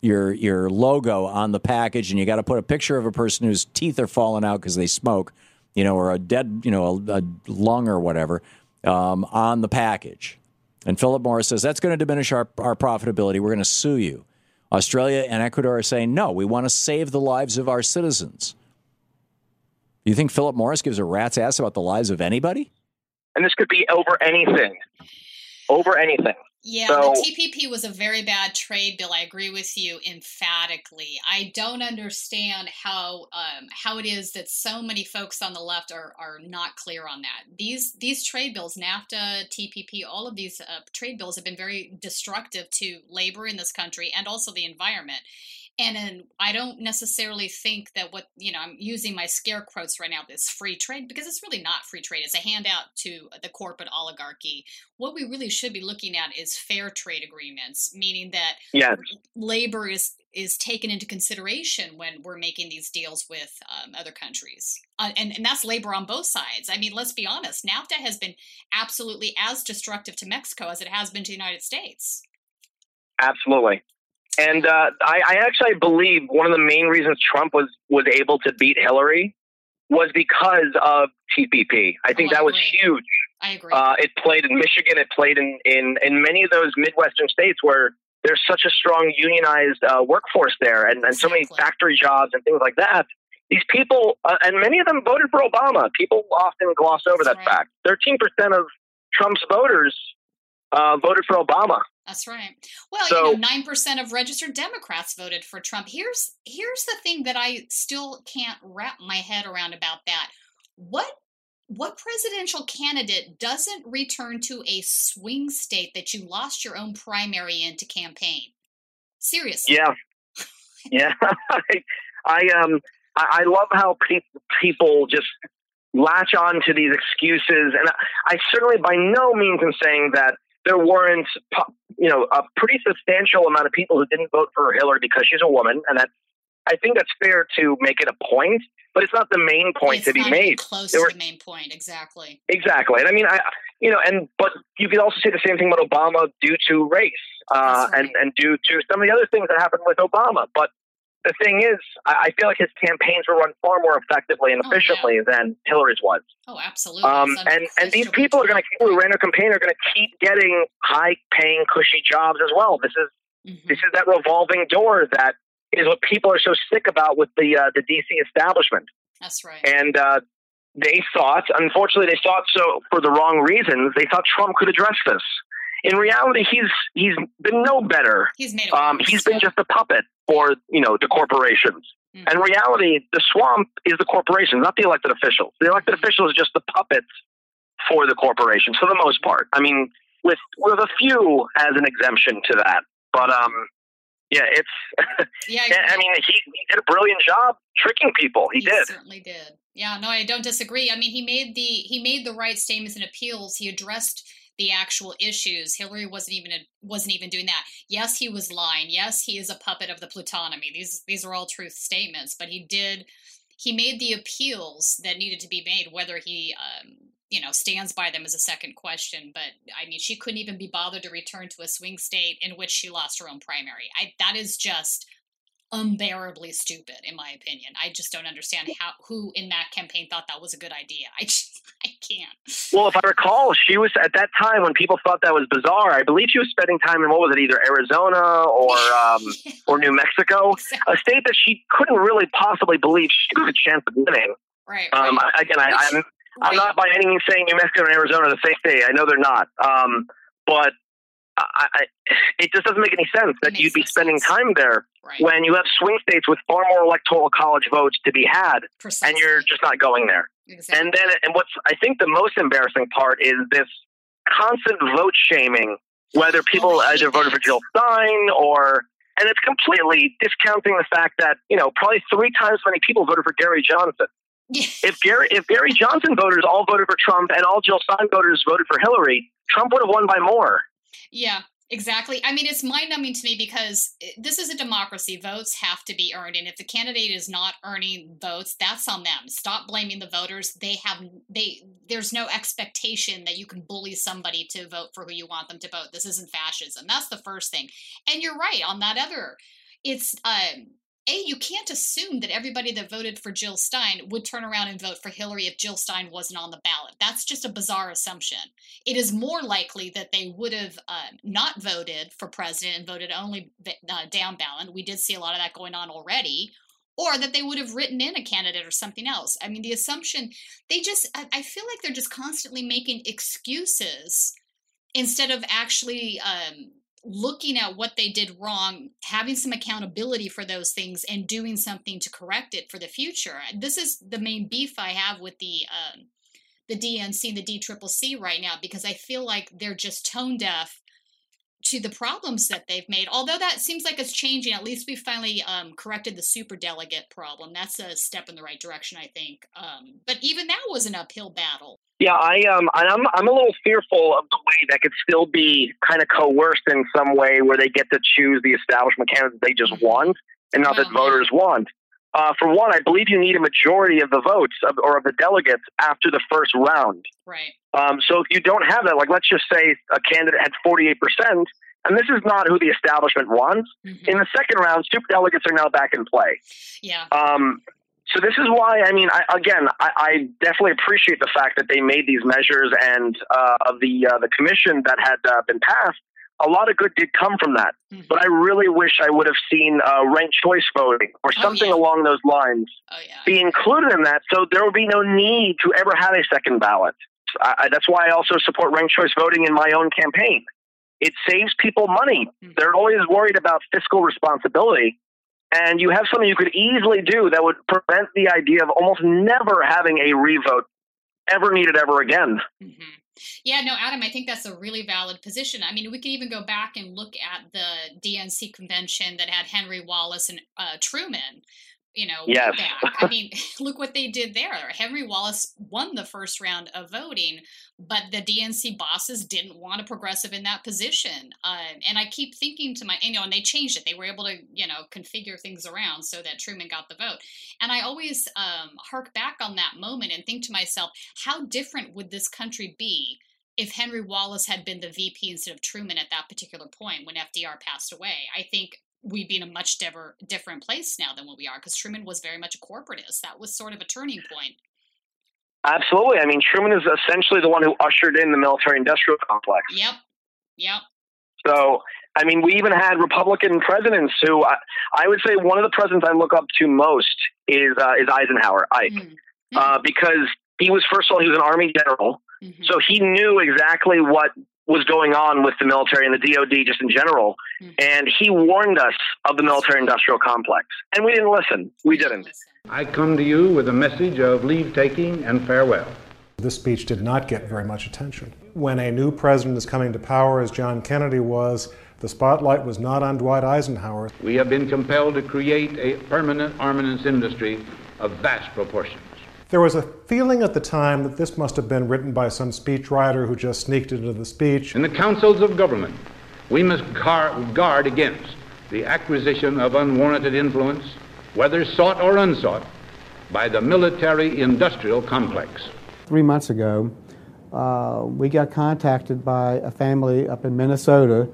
your your logo on the package, and you got to put a picture of a person whose teeth are falling out because they smoke, you know, or a dead, you know, a, a lung or whatever um, on the package. And Philip Morris says that's going to diminish our, our profitability. We're going to sue you. Australia and Ecuador are saying no. We want to save the lives of our citizens. You think Philip Morris gives a rat's ass about the lives of anybody? And this could be over anything. Over anything. Yeah, So- the TPP was a very bad trade bill. I agree with you emphatically. I don't understand how um, how it is that so many folks on the left are are not clear on that. These these trade bills, NAFTA, TPP, all of these uh, trade bills have been very destructive to labor in this country and also the environment. And then I don't necessarily think that what, you know, I'm using my scare quotes right now, this free trade, because it's really not free trade. It's a handout to the corporate oligarchy. What we really should be looking at is fair trade agreements, meaning that Yes. labor is is taken into consideration when we're making these deals with um, other countries uh, and, and that's labor on both sides i mean let's be honest nafta has been absolutely as destructive to mexico as it has been to the united states Absolutely. And uh, I, I actually believe one of the main reasons Trump was was able to beat Hillary was because of TPP. I think Oh, I that was huge. i agree Uh, it played in Michigan. It played in, in, in many of those Midwestern states where there's such a strong unionized uh, workforce there and, and so many factory jobs and things like that. These people, uh, and many of them voted for Obama. People often gloss over that fact. 13% of Trump's voters uh, voted for Obama. That's right. Well, So- you know, nine percent of registered Democrats voted for Trump. Here's here's the thing that I still can't wrap my head around about that. What what presidential candidate doesn't return to a swing state that you lost your own primary in to campaign? Seriously. Yeah, yeah. I, um, I, I love how pe- people just latch on to these excuses, and I, I certainly by no means am saying that there weren't, you know, a pretty substantial amount of people who didn't vote for Hillary because she's a woman, and that I think that's fair to make it a point, but it's not the main point it's to be made. close There to were- the main point, exactly. Exactly, and I mean, I you know, and but you could also say the same thing about Obama due to race, uh, and and due to some of the other things that happened with Obama. But the thing is, I, feel like his campaigns were run far more effectively and efficiently than Hillary's was. Oh, absolutely. Um, and and these people are going to people who ran a campaign are going to keep getting high paying, cushy jobs as well. This is Mm-hmm. this is that revolving door that is what people are so sick about with the uh, the DC establishment That's right. and uh, they thought, unfortunately, they thought so for the wrong reasons. They thought Trump could address this. In reality, he's he's been no better. He's made Um, he's been just a puppet for you know the corporations. Mm-hmm. And in reality, the swamp is the corporations, not the elected officials. The elected Mm-hmm. officials are just the puppets for the corporations for the most part. I mean, with with a few as an exemption to that, but um, yeah, it's. Yeah, I mean, he, he did a brilliant job tricking people. He, did. certainly did. Yeah, no, I don't disagree. I mean, he made the he made the right statements and appeals. He addressed the actual issues. Hillary wasn't even wasn't even doing that. Yes, he was lying. Yes, he is a puppet of the plutonomy. These these are all truth statements. But he did he made the appeals that needed to be made. Whether he um, you know stands by them is a second question. But I mean, she couldn't even be bothered to return to a swing state in which she lost her own primary. I that is just unbearably stupid in my opinion. I just don't understand how who in that campaign thought that was a good idea. I just i can't. Well, if I recall, she was at that time when people thought that was bizarre. I believe she was spending time in what was it, either Arizona or um, or New Mexico, a state that she couldn't really possibly believe she had a chance of winning. right Um, I- again, I, I'm I'm not by any means saying New Mexico and Arizona are the same state. I know they're not, um, but I, I, it just doesn't make any sense that you'd be spending time there when you have swing states with far more electoral college votes to be had, and you're just not going there. And then, and what's I think the most embarrassing part is this constant vote shaming, whether people either voted for Jill Stein or, and it's completely discounting the fact that you know probably three times as many people voted for Gary Johnson. if Gary if Gary Johnson voters all voted for Trump and all Jill Stein voters voted for Hillary, Trump would have won by more. Yeah exactly i mean it's mind-numbing to me because eh, this is a democracy votes have to be earned and if the candidate is not earning votes that's on them stop blaming the voters they have they there's no expectation that you can bully somebody to vote for who you want them to vote this isn't fascism that's the first thing and you're right on that other it's um, a you can't assume that everybody that voted for Jill Stein would turn around and vote for Hillary if Jill Stein wasn't on the ballot. That's just a bizarre assumption. It is more likely that they would have uh, not voted for president and voted only uh, down ballot. We did see a lot of that going on already. Or that they would have written in a candidate or something else. I mean, the assumption, they just, I feel like they're just constantly making excuses instead of actually um, looking at what they did wrong, having some accountability for those things, and doing something to correct it for the future. This is the main beef I have with the um, the DNC and the DCCC right now because I feel like they're just tone deaf to the problems that they've made. Although that seems like it's changing, at least we finally um, corrected the super delegate problem. That's a step in the right direction, I think. Um, but even that was an uphill battle. Yeah, I um, I'm I'm a little fearful of the way that could still be kind of coerced in some way, where they get to choose the establishment candidates they just want, and not that voters want. Uh, for one, I believe you need a majority of the votes of, or of the delegates after the first round. Right. Um, so if you don't have that, like let's just say a candidate had 48%, and this is not who the establishment wants. Mm-hmm. In the second round, super delegates are now back in play. Yeah. Um, so this is why I mean, I, again, I, I, definitely appreciate the fact that they made these measures and uh, of the uh, the commission that had uh, been passed. A lot of good did come from that, mm-hmm. but I really wish I would have seen uh, ranked choice voting or something oh, yeah. along those lines oh, yeah. be included in that, so there would be no need to ever have a second ballot. I, that's why I also support ranked choice voting in my own campaign. It saves people money. Mm-hmm. They're always worried about fiscal responsibility and you have something you could easily do that would prevent the idea of almost never having a revote ever needed ever again. Mm-hmm. Yeah, no, Adam, I think that's a really valid position. I mean, we could even go back and look at the DNC convention that had Henry Wallace and uh, Truman, you know, yes. back. I mean, look what they did there. Henry Wallace won the first round of voting, but the DNC bosses didn't want a progressive in that position. Uh, and I keep thinking to my, you know, and they changed it. They were able to, you know, configure things around so that Truman got the vote. And I always um, hark back on that moment and think to myself, how different would this country be? If Henry Wallace had been the VP instead of Truman at that particular point when FDR passed away, I think we'd be in a much diver, different place now than what we are because Truman was very much a corporatist. That was sort of a turning point. Absolutely. I mean, Truman is essentially the one who ushered in the military industrial complex. Yep. Yep. So, I mean, we even had Republican presidents who I, I would say one of the presidents I look up to most is uh, is Eisenhower, Ike, mm-hmm. uh, because he was first of all he was an army general, mm-hmm. so he knew exactly what was going on with the military and the DoD just in general, mm-hmm. and he warned us of the military industrial complex, and we didn't listen. We didn't. I come to you with a message of leave taking and farewell. This speech did not get very much attention. When a new president is coming to power, as John Kennedy was, the spotlight was not on Dwight Eisenhower. We have been compelled to create a permanent armaments industry of vast proportions. There was a feeling at the time that this must have been written by some speechwriter who just sneaked into the speech. In the councils of government, we must guard against the acquisition of unwarranted influence, whether sought or unsought, by the military industrial complex. Three months ago, uh, we got contacted by a family up in Minnesota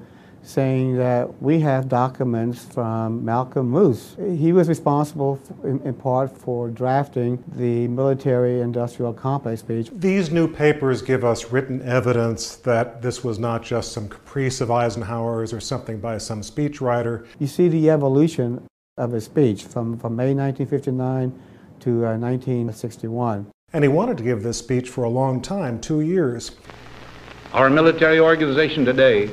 saying that we have documents from Malcolm Moos. He was responsible in, in, part for drafting the military industrial complex speech. These new papers give us written evidence that this was not just some caprice of Eisenhower's or something by some speechwriter. You see the evolution of his speech from, from May 1959 to uh, 1961. And he wanted to give this speech for a long time, two years. Our military organization today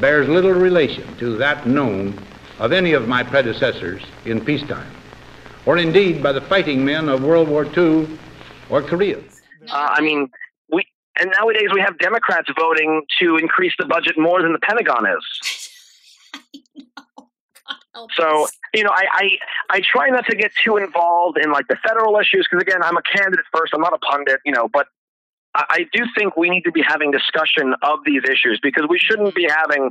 bears little relation to that known of any of my predecessors in peacetime, or indeed by the fighting men of World War II or Korea. Uh, I mean, we and nowadays we have Democrats voting to increase the budget more than the Pentagon is. So you know, I, I I try not to get too involved in like the federal issues because again, I'm a candidate first. I'm not a pundit, you know, but I do think we need to be having discussion of these issues because we shouldn't be having.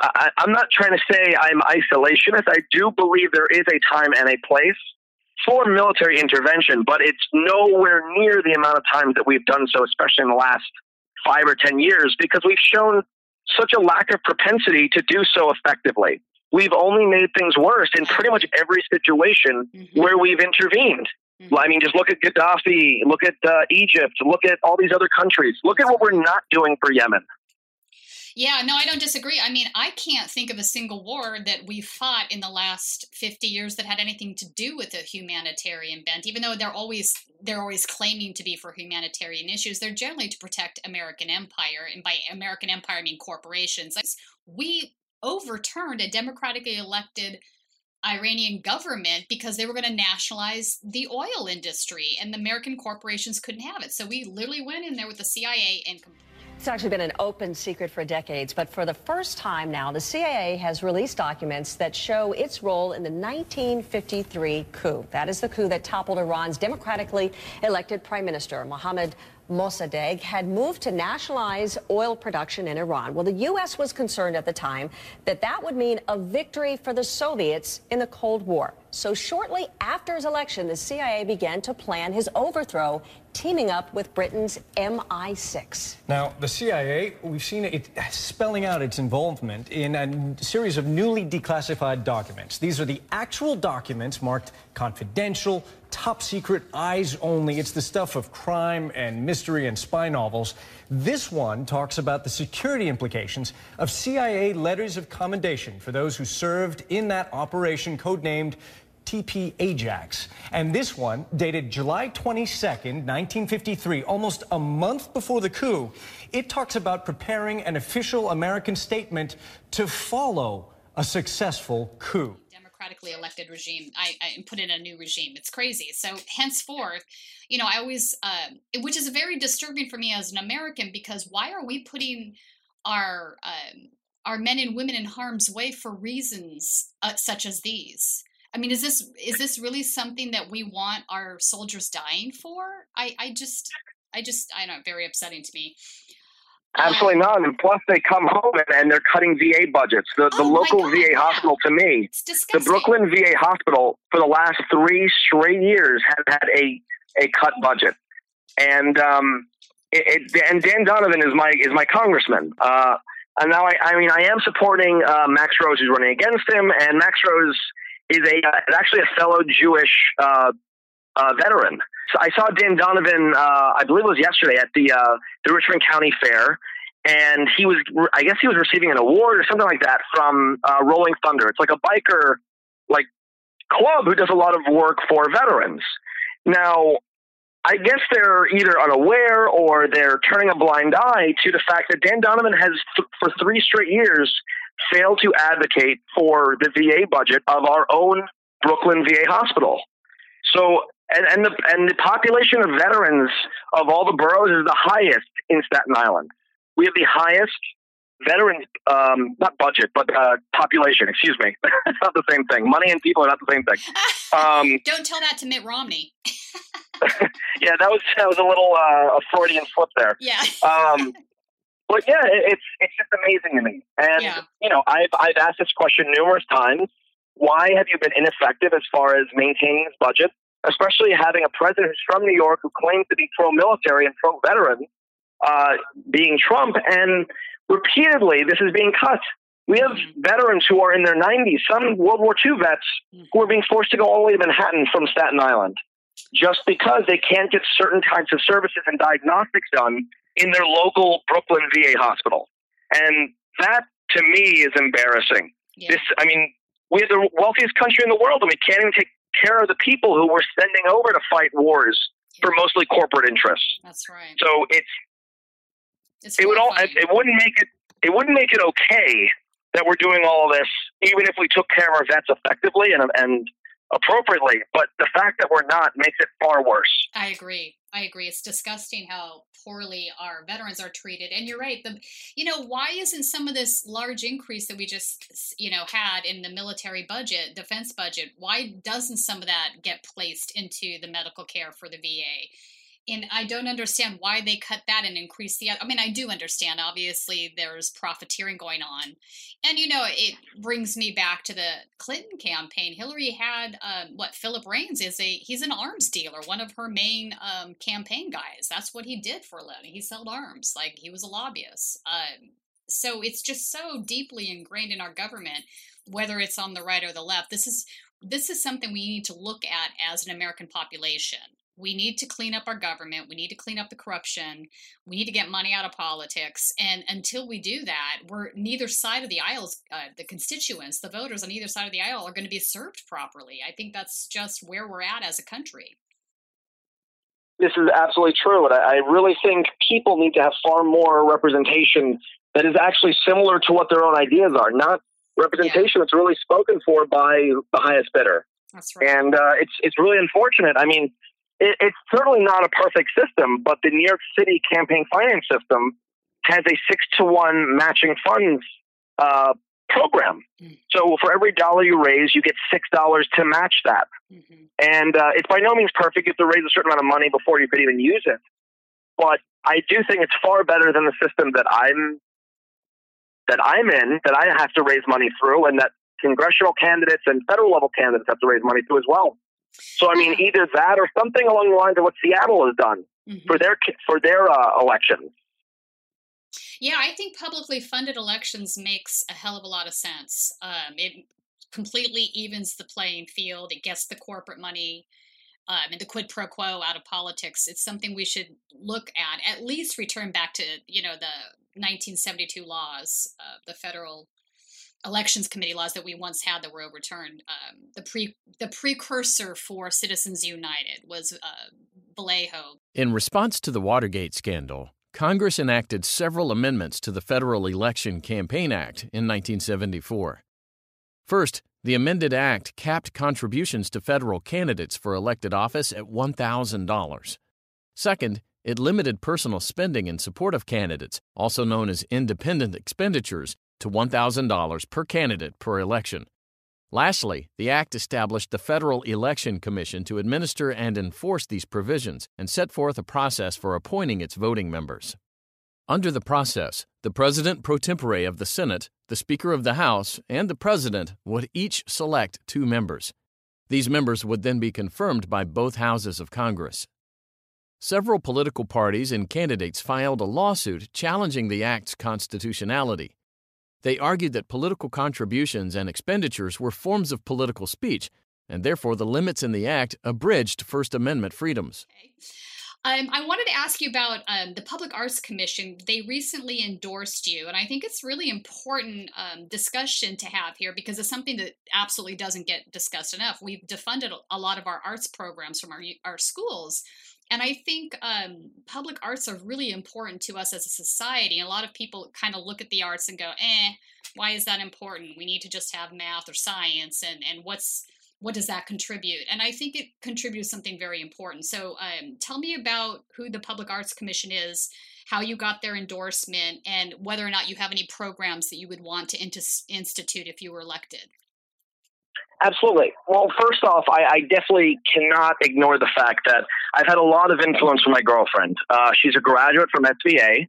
I, I'm not trying to say I'm isolationist. I do believe there is a time and a place for military intervention, but it's nowhere near the amount of times that we've done so, especially in the last five or ten years, because we've shown such a lack of propensity to do so effectively. we've only made things worse in pretty much every situation mm-hmm. where we've intervened. Mm-hmm. I mean, just look at Gaddafi, look at uh, Egypt, look at all these other countries. Look at what we're not doing for Yemen. Yeah, no, I don't disagree. I mean, I can't think of a single war that we fought in the last 50 years that had anything to do with a humanitarian bent. Even though they're always they're always claiming to be for humanitarian issues, they're generally to protect American empire, and by American empire I mean corporations. We overturned a democratically elected Iranian government because they were going to nationalize the oil industry and the American corporations couldn't have it. So we literally went in there with the CIA and it's actually been an open secret for decades, but for the first time now, the CIA has released documents that show its role in the 1953 coup. That is the coup that toppled Iran's democratically elected prime minister, Mohammad Mossadegh had moved to nationalize oil production in Iran. Well, the U.S. was concerned at the time that that would mean a victory for the Soviets in the Cold War. So shortly after his election, the CIA began to plan his overthrow, teaming up with Britain's MI6. Now, the CIA, we've seen it spelling out its involvement in a series of newly declassified documents. These are the actual documents marked confidential, top secret, eyes only. It's the stuff of crime and mystery and spy novels. This one talks about the security implications of CIA letters of commendation for those who served in that operation codenamed TP Ajax. And this one, dated July 22nd, 1953, almost a month before the coup, it talks about preparing an official American statement to follow a successful coup democratically elected regime. I, I, put in a new regime. It's crazy. So henceforth, you know, I always, uh, which is very disturbing for me as an American because why are we putting our um, our men and women in harm's way for reasons uh, such as these? I mean, is this is this really something that we want our soldiers dying for? I, I just, I just, I don't know, very upsetting to me. Absolutely not. And plus, they come home and, and they're cutting VA budgets. The, the oh local God, VA yeah. hospital, to me, the Brooklyn VA hospital, for the last three straight years, has had a a cut budget. And um, it, it, and Dan Donovan is my is my congressman. Uh, and now I, I mean I am supporting uh, Max Rose, who's running against him, and Max Rose is a uh, actually a fellow Jewish uh, uh, veteran. So I saw Dan Donovan, uh, I believe it was yesterday at the uh, the Richmond County Fair, and he was, I guess he was receiving an award or something like that from Rolling Thunder. It's like a biker like club who does a lot of work for veterans. Now, I guess they're either unaware or they're turning a blind eye to the fact that Dan Donovan has, th- for three straight years, failed to advocate for the VA budget of our own Brooklyn VA hospital. So, and, and the and the population of veterans of all the boroughs is the highest in Staten Island. We have the highest veteran, um, not budget, but uh, population. Excuse me, it's not the same thing. Money and people are not the same thing. Um, Don't tell that to Mitt Romney. yeah, that was that was a little uh, a Freudian slip there. Yeah. um, but yeah, it's it's just amazing to me. And yeah. you know, I've I've asked this question numerous times. Why have you been ineffective as far as maintaining this budget, especially having a president who's from New York who claims to be pro-military and pro-veteran, uh, being Trump, and repeatedly this is being cut. We have mm-hmm. veterans who are in their 90s, some World War II vets who are being forced to go all the way to Manhattan from Staten Island just because they can't get certain types of services and diagnostics done in their local Brooklyn VA hospital. And that to me is embarrassing. Yeah. This, I mean, we're the wealthiest country in the world, and we can't even take care of the people who we're sending over to fight wars yeah. for mostly corporate interests. That's right. So it's, it's it would all it wouldn't make it it wouldn't make it okay that we're doing all of this, even if we took care of our vets effectively and and appropriately. But the fact that we're not makes it far worse. I agree. I agree. It's disgusting how poorly our veterans are treated. And you're right. The you know, why isn't some of this large increase that we just you know had in the military budget, defense budget, why doesn't some of that get placed into the medical care for the VA? And I don't understand why they cut that and increase the. I mean, I do understand. Obviously, there's profiteering going on, and you know, it brings me back to the Clinton campaign. Hillary had um, what Philippe Reines is a he's an arms dealer, one of her main um, campaign guys. That's what he did for a living. He sold arms, like he was a lobbyist. Um, So it's just so deeply ingrained in our government, whether it's on the right or the left. This is this is something we need to look at as an American population. We need to clean up our government. We need to clean up the corruption. We need to get money out of politics. And until we do that, we're neither side of the aisles, uh, the constituents, the voters on either side of the aisle are going to be served properly. I think that's just where we're at as a country. This is absolutely true. And I, I really think people need to have far more representation that is actually similar to what their own ideas are, not representation yeah. that's really spoken for by the highest bidder. That's right. And uh, it's it's really unfortunate. I mean, it, it's certainly not a perfect system, but the New York City campaign finance system has a six to one matching funds uh, program. Mm-hmm. So for every dollar you raise, you get six dollars to match that. Mm-hmm. And uh, it's by no means perfect. You have to raise a certain amount of money before you could even use it. But I do think it's far better than the system that I'm that I'm in, that I have to raise money through, and that congressional candidates and federal level candidates have to raise money through as well. So I mean, either that or something along the lines of what Seattle has done mm-hmm. for their for their uh, elections. Yeah, I think publicly funded elections makes a hell of a lot of sense. Um, it completely evens the playing field. It gets the corporate money um, and the quid pro quo out of politics. It's something we should look at. At least return back to you know the 1972 laws, uh, the federal elections committee laws that we once had that were overturned. Um, the pre the precursor for Citizens United was uh, Valeo. In response to the Watergate scandal, Congress enacted several amendments to the Federal Election Campaign Act in 1974. First, the amended act capped contributions to federal candidates for elected office at $1,000. Second, it limited personal spending in support of candidates, also known as independent expenditures, to $1,000 per candidate per election. Lastly, the Act established the Federal Election Commission to administer and enforce these provisions and set forth a process for appointing its voting members. Under the process, the President pro tempore of the Senate, the Speaker of the House, and the President would each select two members. These members would then be confirmed by both houses of Congress. Several political parties and candidates filed a lawsuit challenging the act's constitutionality. They argued that political contributions and expenditures were forms of political speech, and therefore the limits in the act abridged First Amendment freedoms. Okay. Um, I wanted to ask you about um, the Public Arts Commission. They recently endorsed you, and I think it's really important um, discussion to have here because it's something that absolutely doesn't get discussed enough. We've defunded a lot of our arts programs from our our schools, and I think um, public arts are really important to us as a society. A lot of people kind of look at the arts and go, "Eh, why is that important? We need to just have math or science, and and what's what does that contribute?" And I think it contributes something very important. So, um, tell me about who the Public Arts Commission is, how you got their endorsement, and whether or not you have any programs that you would want to institute if you were elected. Absolutely. Well, first off, I, I, definitely cannot ignore the fact that I've had a lot of influence from my girlfriend. Uh, she's a graduate from SVA.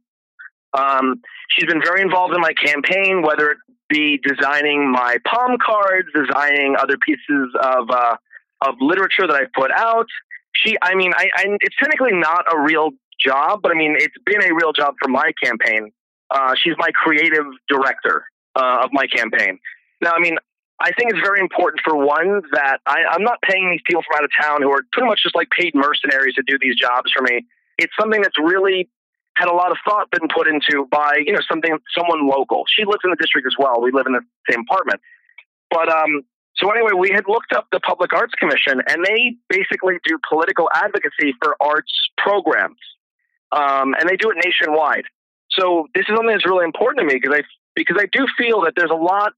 Um, she's been very involved in my campaign, whether it be designing my palm cards, designing other pieces of uh, of literature that I've put out. She, I mean, I, I, it's technically not a real job, but I mean, it's been a real job for my campaign. Uh, she's my creative director uh, of my campaign. Now, I mean, I think it's very important for one that I, I'm not paying these people from out of town who are pretty much just like paid mercenaries to do these jobs for me. It's something that's really had a lot of thought been put into by you know something someone local. She lives in the district as well. We live in the same apartment. But um, so anyway, we had looked up the Public Arts Commission, and they basically do political advocacy for arts programs, um, and they do it nationwide. So this is something that's really important to me because I because I do feel that there's a lot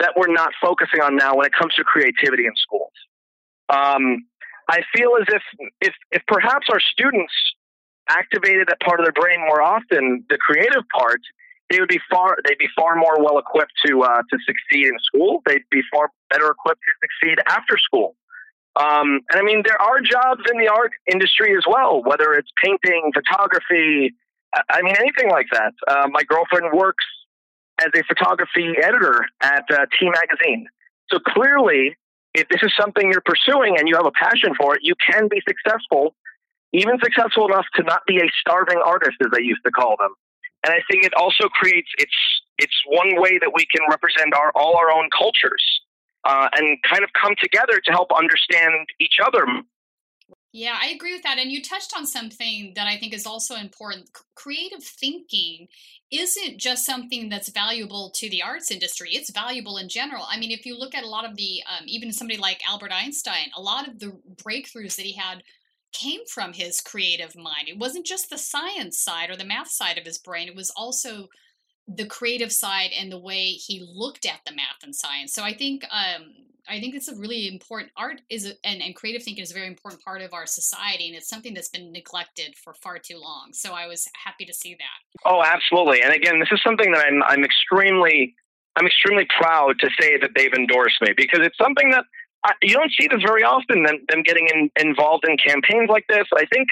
that we're not focusing on now when it comes to creativity in schools. Um, I feel as if, if, if perhaps our students activated that part of their brain more often, the creative part, they would be far they'd be far more well equipped to uh, to succeed in school. They'd be far better equipped to succeed after school. Um, and I mean, there are jobs in the art industry as well, whether it's painting, photography. I mean, anything like that. Uh, my girlfriend works as a photography editor at uh, T Magazine. So clearly, if this is something you're pursuing and you have a passion for it, you can be successful, even successful enough to not be a starving artist, as they used to call them. And I think it also creates it's it's one way that we can represent our all our own cultures uh, and kind of come together to help understand each other. Yeah, I agree with that. And you touched on something that I think is also important. C- creative thinking isn't just something that's valuable to the arts industry, it's valuable in general. I mean, if you look at a lot of the, um, even somebody like Albert Einstein, a lot of the breakthroughs that he had came from his creative mind. It wasn't just the science side or the math side of his brain, it was also the creative side and the way he looked at the math and science. So I think um, I think it's a really important art is and, and creative thinking is a very important part of our society, and it's something that's been neglected for far too long. So I was happy to see that. Oh, absolutely. And again, this is something that I'm I'm extremely I'm extremely proud to say that they've endorsed me because it's something that I, you don't see this very often. Them, them getting in, involved in campaigns like this. I think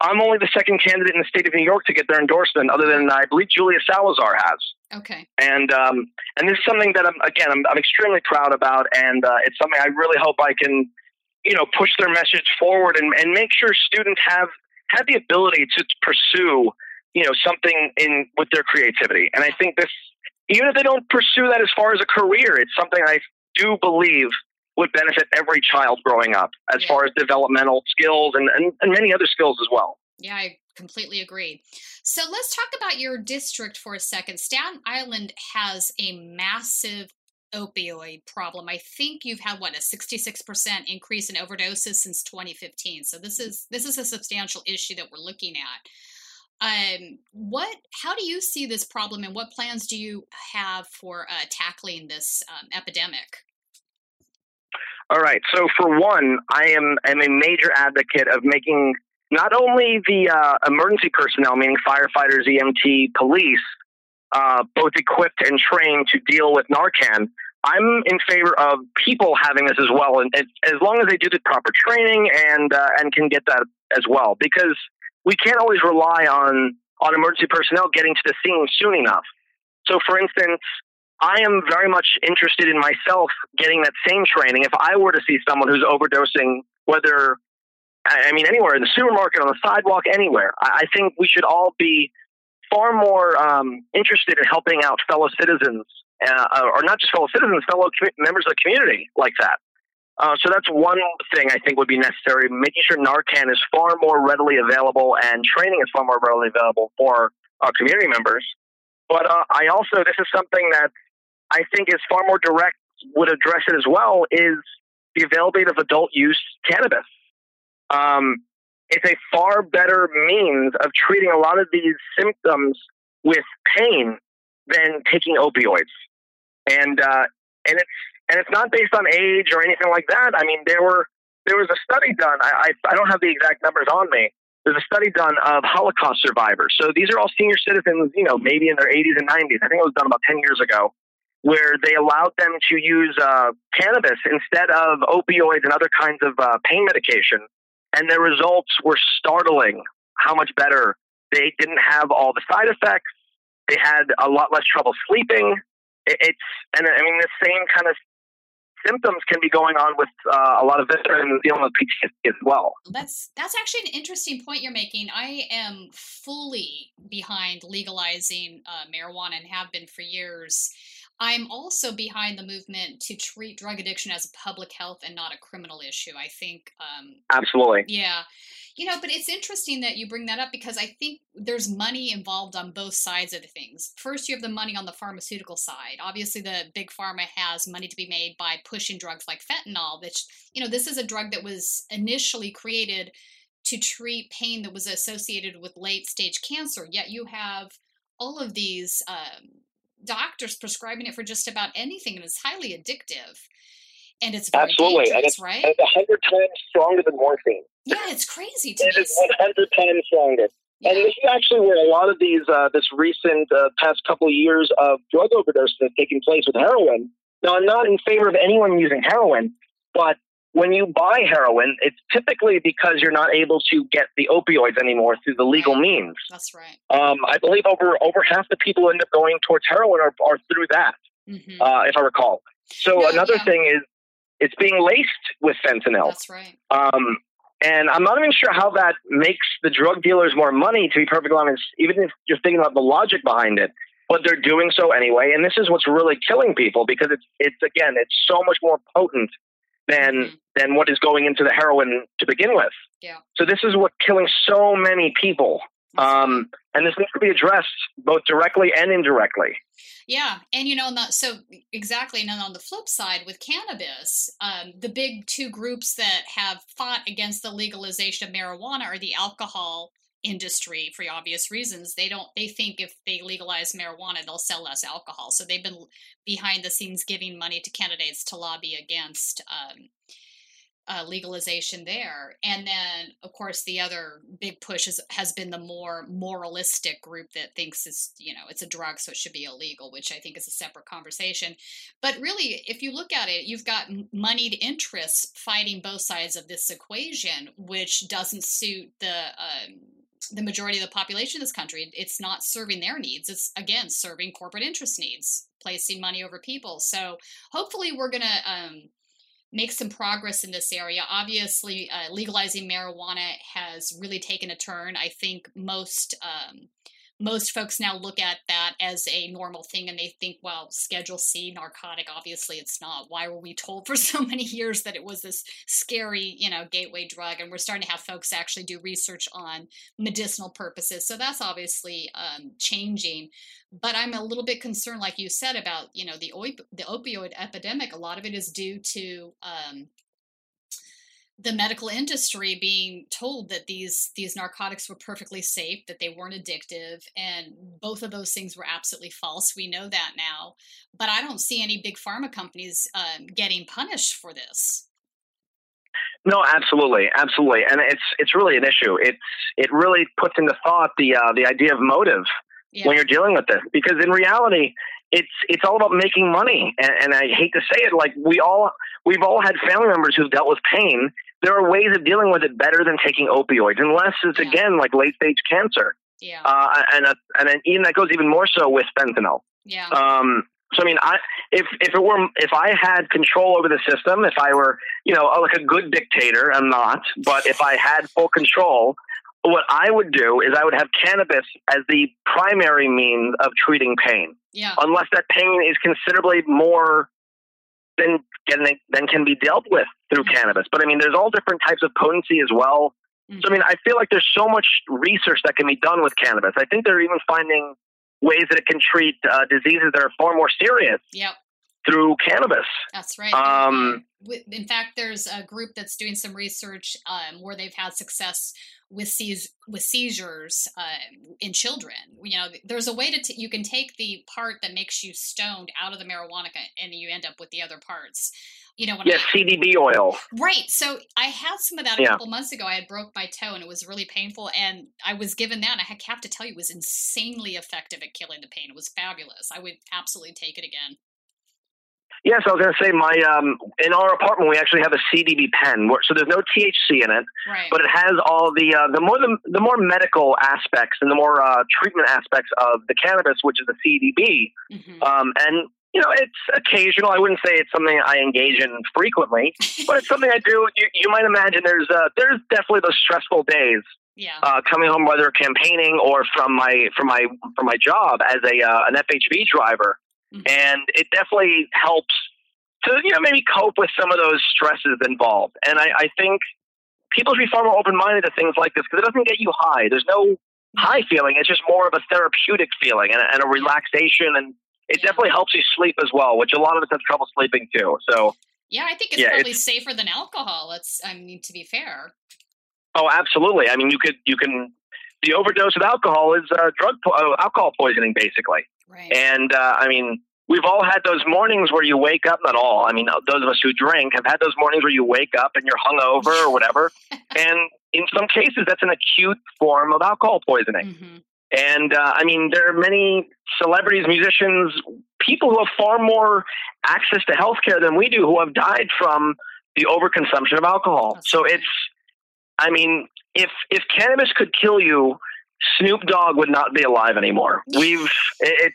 I'm only the second candidate in the state of New York to get their endorsement, other than I believe Julia Salazar has. Okay. And um, and this is something that I'm again I'm, I'm extremely proud about, and uh, it's something I really hope I can, you know, push their message forward and, and make sure students have have the ability to pursue, you know, something in with their creativity. And I think this, even if they don't pursue that as far as a career, it's something I do believe would benefit every child growing up as Yeah. far as developmental skills and, and, and many other skills as well. Yeah, I completely agree. So let's talk about your district for a second. Staten Island has a massive opioid problem. I think you've had what a 66% increase in overdoses since 2015. So this is this is a substantial issue that we're looking at. Um, what? How do you see this problem, and what plans do you have for uh, tackling this um, epidemic? All right. So for one, I am am a major advocate of making not only the uh, emergency personnel, meaning firefighters, EMT, police, uh, both equipped and trained to deal with Narcan. I'm in favor of people having this as well, and as long as they do the proper training and uh, and can get that as well, because we can't always rely on on emergency personnel getting to the scene soon enough. So, for instance, I am very much interested in myself getting that same training. If I were to see someone who's overdosing, whether I mean anywhere in the supermarket, on the sidewalk, anywhere, I think we should all be far more um, interested in helping out fellow citizens, uh, or not just fellow citizens, fellow commu- members of the community like that. Uh, so that's one thing I think would be necessary, making sure Narcan is far more readily available and training is far more readily available for our community members. But uh, I also, this is something that I think is far more direct, would address it as well, is the availability of adult use cannabis. Um, it's a far better means of treating a lot of these symptoms with pain than taking opioids. And uh, and it's and it's not based on age or anything like that. I mean, there were there was a study done. I I, I don't have the exact numbers on me. There's a study done of Holocaust survivors. So these are all senior citizens, you know, maybe in their 80s and 90s. I think it was done about 10 years ago, where they allowed them to use uh, cannabis instead of opioids and other kinds of uh, pain medication, and their results were startling. How much better they didn't have all the side effects. They had a lot less trouble sleeping. It, it's and I mean the same kind of symptoms can be going on with uh, a lot of veterans dealing with PTSD as well. That's that's actually an interesting point you're making. I am fully behind legalizing uh, marijuana and have been for years. I'm also behind the movement to treat drug addiction as a public health and not a criminal issue. I think, um, Absolutely. yeah, you know, but it's interesting that you bring that up because I think there's money involved on both sides of the things. First, you have the money on the pharmaceutical side. Obviously, the big pharma has money to be made by pushing drugs like fentanyl, which, you know, this is a drug that was initially created to treat pain that was associated with late stage cancer. Yet you have all of these um, doctors prescribing it for just about anything, and it's highly addictive. And it's Absolutely. And it's, right? it's 100 times stronger than morphine. Yeah, it's crazy to It is 100 times stronger. And this is actually where a lot of these, uh, this recent uh, past couple of years of drug overdoses have taken place with heroin. Now, I'm not in favor of anyone using heroin, but when you buy heroin, it's typically because you're not able to get the opioids anymore through the legal means. That's right. Um, I believe over over half the people who end up going towards heroin are, are through that, Mm-hmm. uh, if I recall. So another thing is it's being laced with fentanyl. That's right. Um, and I'm not even sure how that makes the drug dealers more money. To be perfectly honest, even if you're thinking about the logic behind it, but they're doing so anyway. And this is what's really killing people because it's it's again it's so much more potent than mm-hmm. than what is going into the heroin to begin with. Yeah. So this is what's killing so many people. Um, and this needs to be addressed both directly and indirectly. Yeah, and you know, not, so exactly. And then on the flip side, with cannabis, um, the big two groups that have fought against the legalization of marijuana are the alcohol industry for obvious reasons. They don't. They think if they legalize marijuana, they'll sell less alcohol. So they've been behind the scenes giving money to candidates to lobby against. Um, uh, legalization there. And then, of course, the other big push is, has been the more moralistic group that thinks it's, you know, it's a drug, so it should be illegal, which I think is a separate conversation. But really, if you look at it, you've got moneyed interests fighting both sides of this equation, which doesn't suit the. Um, the majority of the population of this country, it's not serving their needs. It's again serving corporate interest needs, placing money over people. So hopefully, we're going to um, make some progress in this area. Obviously, uh, legalizing marijuana has really taken a turn. I think most um, most folks now look at that as a normal thing and they think, well, Schedule C narcotic, obviously it's not. Why were we told for so many years that it was this scary, you know, gateway drug? And we're starting to have folks actually do research on medicinal purposes. So that's obviously um, changing. But I'm a little bit concerned, like you said, about, you know, the, op- the opioid epidemic. A lot of it is due to um, the medical industry being told that these these narcotics were perfectly safe that they weren't addictive and both of those things were absolutely false we know that now but i don't see any big pharma companies um, getting punished for this no, absolutely, absolutely, and it's it's really an issue. It's it really puts into thought the uh, the idea of motive yeah. when you're dealing with this, because in reality, it's it's all about making money. And, and I hate to say it, like we all we've all had family members who've dealt with pain. There are ways of dealing with it better than taking opioids, unless it's yeah. again like late stage cancer. Yeah. Uh, and uh, and then even that goes even more so with fentanyl. Yeah. Um, so I mean, I if if it were if I had control over the system, if I were you know like a good dictator, I'm not, but if I had full control, what I would do is I would have cannabis as the primary means of treating pain. Yeah. Unless that pain is considerably more than can than can be dealt with through mm-hmm. cannabis. But I mean, there's all different types of potency as well. Mm-hmm. So I mean, I feel like there's so much research that can be done with cannabis. I think they're even finding ways that it can treat uh, diseases that are far more serious. Yep through cannabis. That's right. Um, in fact, there's a group that's doing some research um, where they've had success with seiz- with seizures uh, in children. You know, there's a way to t- you can take the part that makes you stoned out of the marijuana, and you end up with the other parts. You know, yes, I, CBD oil. Right. So I had some of that a yeah. couple months ago. I had broke my toe, and it was really painful. And I was given that, I have to tell you, it was insanely effective at killing the pain. It was fabulous. I would absolutely take it again. Yes, I was going to say my um, in our apartment we actually have a CBD pen, where, so there's no THC in it, right. but it has all the uh, the more the, the more medical aspects and the more uh, treatment aspects of the cannabis, which is the CBD. Mm-hmm. Um, and you know, it's occasional. I wouldn't say it's something I engage in frequently, but it's something I do. You, you might imagine there's uh, there's definitely those stressful days. Yeah. Uh, coming home, whether campaigning or from my from my from my job as a uh, an FHV driver, Mm-hmm. And it definitely helps to, you know, maybe cope with some of those stresses involved. And I, I think people should be far more open minded to things like this because it doesn't get you high. There's no mm-hmm. high feeling. It's just more of a therapeutic feeling and, and a relaxation. And it yeah. definitely helps you sleep as well, which a lot of us have trouble sleeping too. So, yeah, I think it's yeah, probably it's, safer than alcohol. Let's, I mean, to be fair. Oh, absolutely. I mean, you could, you can, the overdose of alcohol is uh, drug, po- uh, alcohol poisoning, basically. Right. And uh, I mean, we've all had those mornings where you wake up, not all, I mean, those of us who drink have had those mornings where you wake up and you're hungover or whatever. and in some cases, that's an acute form of alcohol poisoning. Mm-hmm. And uh, I mean, there are many celebrities, musicians, people who have far more access to healthcare than we do who have died from the overconsumption of alcohol. So it's, I mean, if if cannabis could kill you, Snoop Dogg would not be alive anymore. We've it,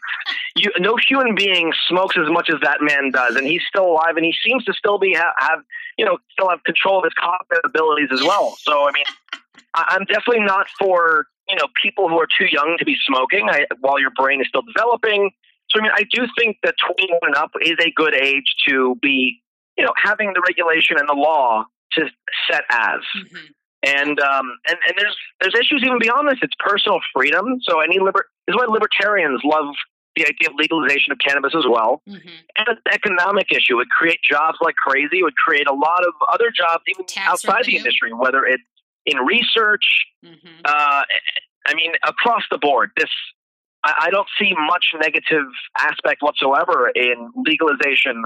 you, no human being smokes as much as that man does, and he's still alive, and he seems to still be have, have you know still have control of his cognitive abilities as well. So I mean, I'm definitely not for you know people who are too young to be smoking I, while your brain is still developing. So I mean, I do think that 21 and up is a good age to be, you know, having the regulation and the law to set as. Mm-hmm. And um, and and there's there's issues even beyond this. It's personal freedom. So any liber this is why libertarians love the idea of legalization of cannabis as well. Mm-hmm. And it's an economic issue. It would create jobs like crazy. It would create a lot of other jobs even outside the industry, whether it's in research. Mm-hmm. Uh, I mean, across the board, this I, I don't see much negative aspect whatsoever in legalization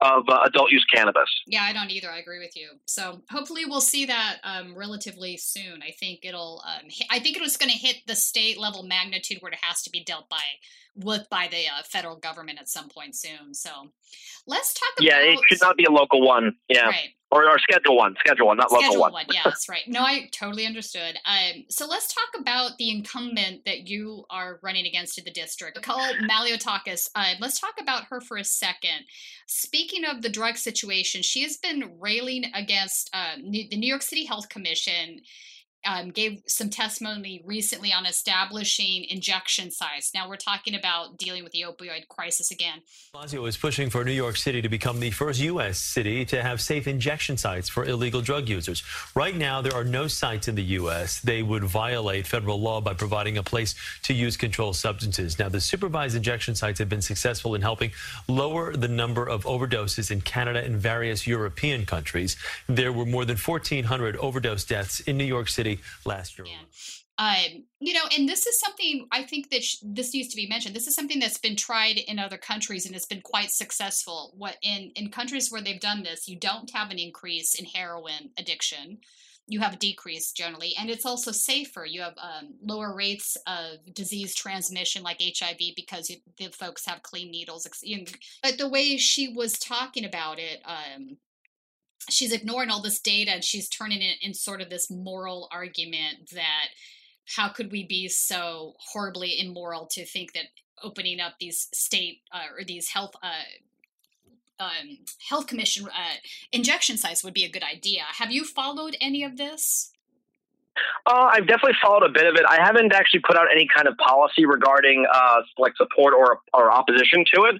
of uh, adult use cannabis. Yeah, I don't either. I agree with you. So hopefully we'll see that um, relatively soon. I think it'll. Um, hit, I think it was going to hit the state level magnitude where it has to be dealt by with by the uh, federal government at some point soon. So let's talk about. Yeah, it should not be a local one. Yeah. Right. Or, or schedule one, schedule one, not Schedule local one. one. Yes, right. No, I totally understood. Um, so let's talk about the incumbent that you are running against in the district, Nicole Malliotakis. Uh, let's talk about her for a second. Speaking of the drug situation, she has been railing against uh, New- the New York City Health Commission. Um, gave some testimony recently on establishing injection sites. Now we're talking about dealing with the opioid crisis again. Blasio is pushing for New York City to become the first U.S. city to have safe injection sites for illegal drug users. Right now, there are no sites in the U.S. They would violate federal law by providing a place to use controlled substances. Now, the supervised injection sites have been successful in helping lower the number of overdoses in Canada and various European countries. There were more than 1,400 overdose deaths in New York City last year. Um, you know, and this is something I think that sh- this needs to be mentioned. This is something that's been tried in other countries and it's been quite successful. What in in countries where they've done this, you don't have an increase in heroin addiction. You have a decrease generally, and it's also safer. You have um, lower rates of disease transmission, like HIV, because you, the folks have clean needles. you know, But the way she was talking about it, um, she's ignoring all this data and she's turning it in sort of this moral argument that how could we be so horribly immoral to think that opening up these state uh, or these health uh, um, health commission uh, injection sites would be a good idea. Have you followed any of this? Uh, I've definitely followed a bit of it. I haven't actually put out any kind of policy regarding uh, like support or or opposition to it.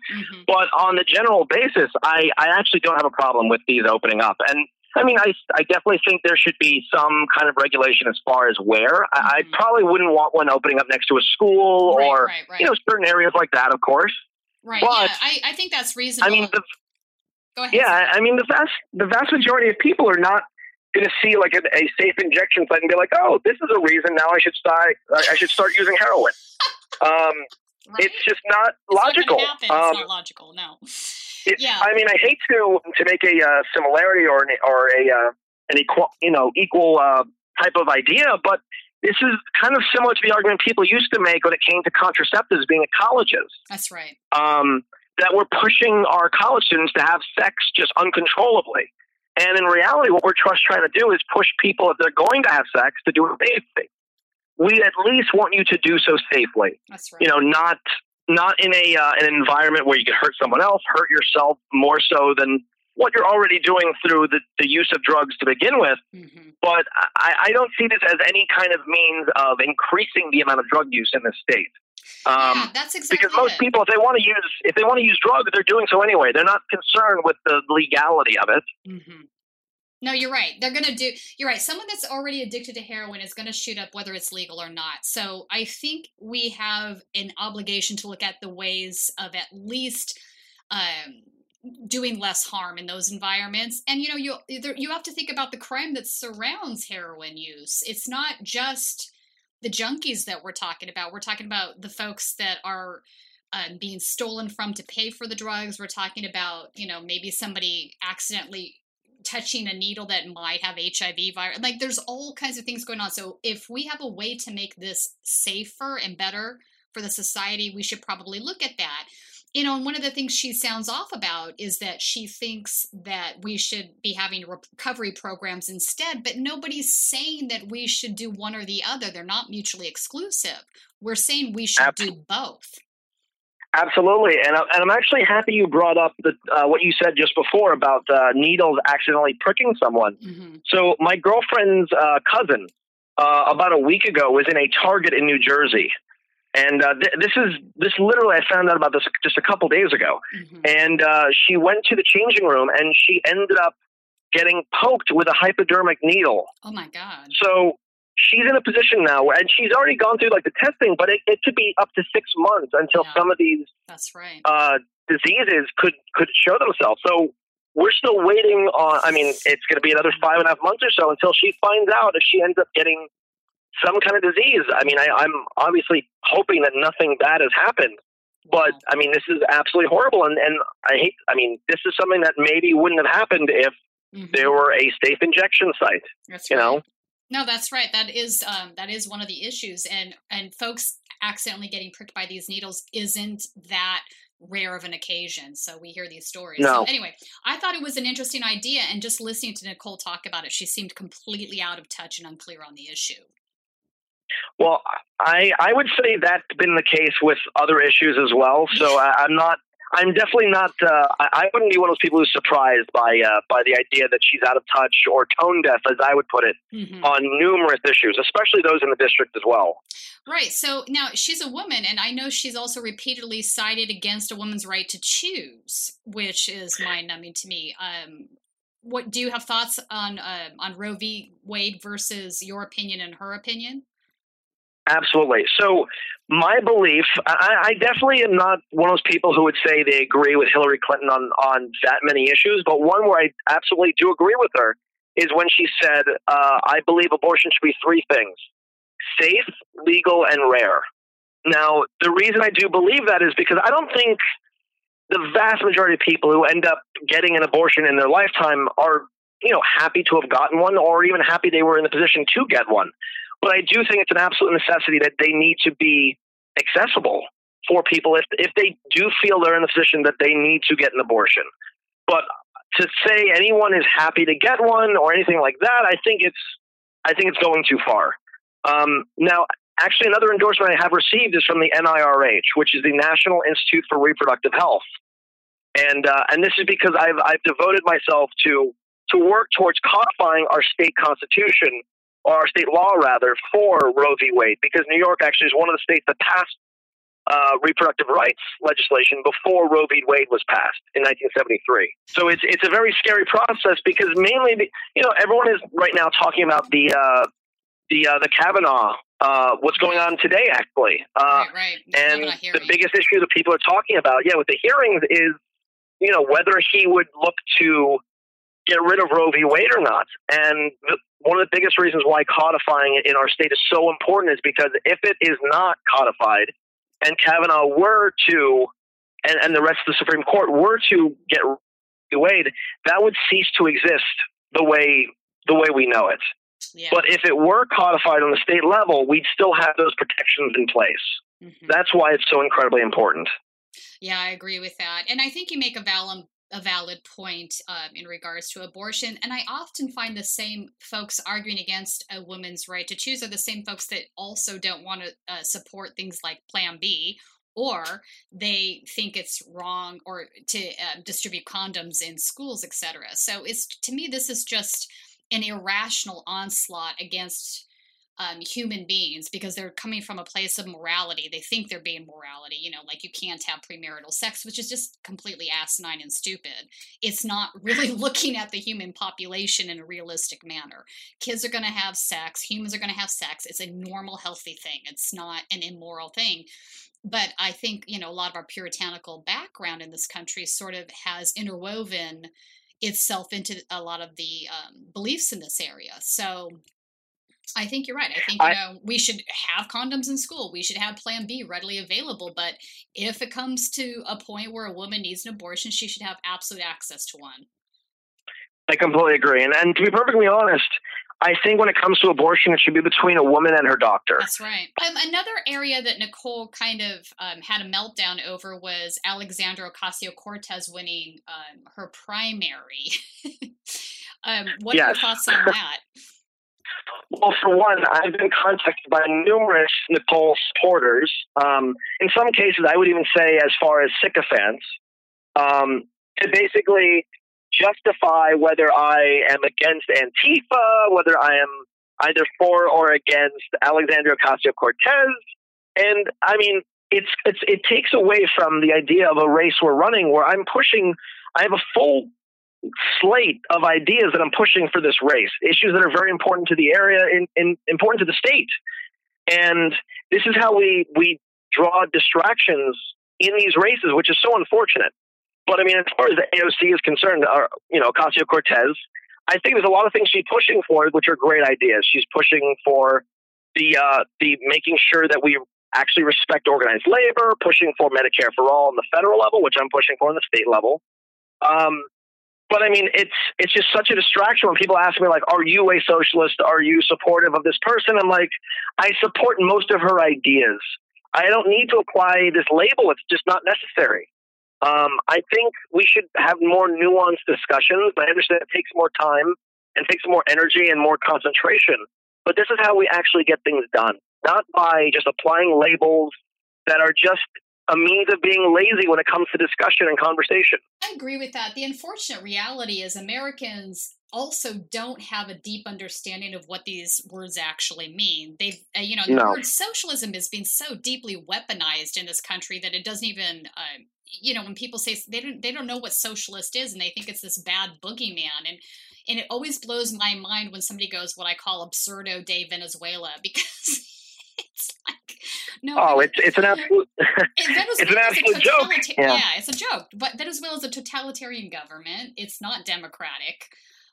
But on the general basis, I, I actually don't have a problem with these opening up. And I mean, I, I definitely think there should be some kind of regulation as far as where. I, I probably wouldn't want one opening up next to a school Right, or right, right. you know certain areas like that, of course. Right. But yeah, I, I think that's reasonable. I mean, the, Go ahead. yeah, I mean the vast the vast majority of people are not going to see like a, a safe injection site and be like, oh, this is a reason now I should start I should start using heroin. Um, It's just not logical. It's happen. Um, it's not logical. No. it's, I mean, I hate to to make a uh, similarity or an, or a uh, an equal you know equal uh, type of idea, but this is kind of similar to the argument people used to make when it came to contraceptives being at colleges. That's right. Um, that we're pushing our college students to have sex just uncontrollably. And in reality, what we're just trying to do is push people, if they're going to have sex, to do it safely. We at least want you to do so safely. That's right. You know, not not in a uh, an environment where you could hurt someone else, hurt yourself more so than what you're already doing through the, the use of drugs to begin with. But I, I don't see this as any kind of means of increasing the amount of drug use in the state. Um, that's exactly because most people, if they want to use if they want to use drugs, they're doing so anyway. They're not concerned with the legality of it. Mm-hmm. No, you're right. They're going to do, you're right. Someone that's already addicted to heroin is going to shoot up whether it's legal or not. So I think we have an obligation to look at the ways of at least um, doing less harm in those environments. And, you know, you, you have to think about the crime that surrounds heroin use. It's not just the junkies that we're talking about. We're talking about the folks that are um, being stolen from to pay for the drugs. We're talking about, you know, maybe somebody accidentally touching a needle that might have HIV virus. Like there's all kinds of things going on. So if we have a way to make this safer and better for the society, we should probably look at that. You know, and one of the things she sounds off about is that she thinks that we should be having recovery programs instead, but nobody's saying that we should do one or the other. They're not mutually exclusive. We're saying we should do both. Absolutely, and I- and I'm actually happy you brought up the uh, what you said just before about uh, needles accidentally pricking someone. So my girlfriend's uh, cousin uh, about a week ago was in a Target in New Jersey. And uh, th- this is this literally I found out about this just a couple days ago. Mm-hmm. And uh, she went to the changing room and she ended up getting poked with a hypodermic needle. Oh my god. So she's in a position now, where, and she's already gone through like the testing, but it, it could be up to six months until some of these That's right. uh, diseases could could show themselves. So we're still waiting on. I mean, it's going to be another five and a half months or so until she finds out if she ends up getting some kind of disease. I mean, I, I'm obviously hoping that nothing bad has happened. But I mean, this is absolutely horrible, and and I hate. I mean, this is something that maybe wouldn't have happened if there were a safe injection site. That's you right. know, No, that's right. That is um, that is one of the issues, and and folks accidentally getting pricked by these needles isn't that rare of an occasion. So we hear these stories. No. So anyway, I thought it was an interesting idea, and just listening to Nicole talk about it, she seemed completely out of touch and unclear on the issue. Well, I I would say that's been the case with other issues as well. So I, I'm not. I'm definitely not. Uh, I, wouldn't be one of those people who's surprised by uh, by the idea that she's out of touch or tone deaf, as I would put it, Mhm. on numerous issues, especially those in the district as well. Right. So now she's a woman, and I know she's also repeatedly cited against a woman's right to choose, which is mind numbing to me. Um, what do you have thoughts on um on Roe v. Wade versus your opinion and her opinion? Absolutely. So my belief, I, I definitely am not one of those people who would say they agree with Hillary Clinton on on that many issues, but one where I absolutely do agree with her is when she said, uh, "I believe abortion should be three things: safe, legal, and rare." Now, the reason I do believe that is because I don't think the vast majority of people who end up getting an abortion in their lifetime are, you know, happy to have gotten one or even happy they were in the position to get one. But I do think it's an absolute necessity that they need to be accessible for people if if they do feel they're in a position that they need to get an abortion. But to say anyone is happy to get one or anything like that, I think it's I think it's going too far. Um, now, actually, another endorsement I have received is from the NIRH, which is the National Institute for Reproductive Health, and uh, and this is because I've I've devoted myself to to work towards codifying our state constitution or our state law rather for Roe v. Wade, because New York actually is one of the states that passed uh, reproductive rights legislation before Roe v. Wade was passed in 1973. So it's it's a very scary process because mainly, the, you know, everyone is right now talking about the uh, the uh, the Kavanaugh. Uh, what's going on today, actually? Uh, right, And the biggest issue that people are talking about, yeah, with the hearings is, you know, whether he would look to get rid of Roe v. Wade or not. And the, one of the biggest reasons why codifying it in our state is so important is because if it is not codified, and Kavanaugh were to, and, and the rest of the Supreme Court were to get. Wade, that would cease to exist the way the way we know it. But if it were codified on the state level, we'd still have those protections in place. Mm-hmm. That's why it's so incredibly important. Yeah, I agree with that, and I think you make a valid a valid point um, in regards to abortion. And I often find the same folks arguing against a woman's right to choose are the same folks that also don't want to uh, support things like Plan B. Or they think it's wrong, or to uh, distribute condoms in schools, etc. So it's to me, this is just an irrational onslaught against um, human beings because they're coming from a place of morality. They think they're being morality, you know, like you can't have premarital sex, which is just completely asinine and stupid. It's not really looking at the human population in a realistic manner. Kids are going to have sex, humans are going to have sex. It's a normal, healthy thing, it's not an immoral thing. But I think, you know, a lot of our puritanical background in this country sort of has interwoven itself into a lot of the um, beliefs in this area. So I think you're right. I think you I- know we should have condoms in school. We should have Plan B readily available. But if it comes to a point where a woman needs an abortion, she should have absolute access to one. I completely agree. And, and to be perfectly honest, I think when it comes to abortion, it should be between a woman and her doctor. That's right. Um, another area that Nicole kind of um, had a meltdown over was Alexandra Ocasio Cortez winning um, her primary. um, what are your thoughts on that? Well, for one, I've been contacted by numerous Nicole supporters. Um, in some cases, I would even say as far as sycophants, um, to basically justify whether I am against Antifa, whether I am either for or against Alexandria Ocasio Cortez. And I mean, it's, it's, it takes away from the idea of a race we're running where I'm pushing, I have a full slate of ideas that I'm pushing for this race, issues that are very important to the area and, and important to the state. And this is how we, we draw distractions in these races, which is so unfortunate. But I mean, as far as the AOC is concerned, or, you know, Ocasio Cortez, I think there's a lot of things she's pushing for, which are great ideas. She's pushing for the uh, the making sure that we actually respect organized labor, pushing for Medicare for all on the federal level, which I'm pushing for on the state level. Um, but I mean, it's it's just such a distraction when people ask me like, "Are you a socialist? Are you supportive of this person?" I'm like, I support most of her ideas. I don't need to apply this label. It's just not necessary. Um, I think we should have more nuanced discussions. I understand it takes more time and takes more energy and more concentration. But this is how we actually get things done, not by just applying labels that are just a means of being lazy when it comes to discussion and conversation. I agree with that. The unfortunate reality is Americans also don't have a deep understanding of what these words actually mean. They've, uh, you know, the No. word socialism has been so deeply weaponized in this country that it doesn't even, uh, you know, when people say they don't, they don't know what socialist is, and they think it's this bad boogeyman, and and it always blows my mind when somebody goes what I call absurdo de Venezuela because it's like no, oh, it's it's an absolute it's an absolute joke. totalita- Yeah. it's a joke. But Venezuela is a totalitarian government. It's not democratic.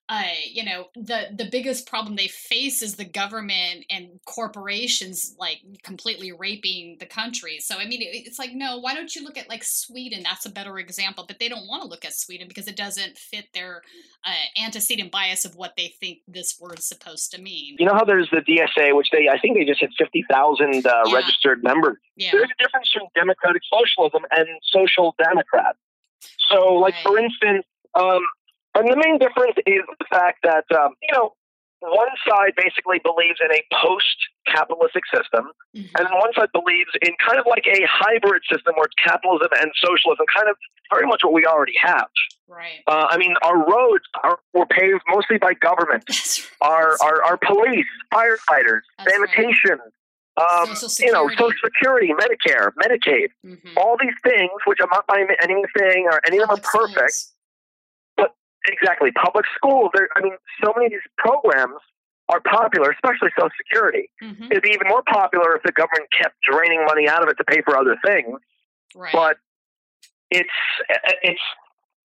Uh, you know, the the biggest problem they face is the government and corporations like completely raping the country. So I mean, it- it's like no, why don't you look at like Sweden? That's a better example. But they don't want to look at Sweden because it doesn't fit their uh, antecedent bias of what they think this word's supposed to mean. You know how there's the DSA, which they I think they just fifty thousand uh, registered members. Yeah. There's a difference between democratic socialism and social democrat. So, like for instance, um, and the main difference is the fact that um, you know one side basically believes in a post-capitalistic system, Mm-hmm. and one side believes in kind of like a hybrid system where it's capitalism and socialism, kind of very much what we already have. Right. Uh, I mean, our roads are were paved mostly by government. Our, our our police, firefighters, sanitation, um, you know, Social Security, Medicare, Medicaid, Mm-hmm. all these things, which I'm not by any saying or any of them are perfect. Exactly, public schools. There, I mean, so many of these programs are popular, especially Social Security. Mm-hmm. It'd be even more popular if the government kept draining money out of it to pay for other things. Right. But it's it's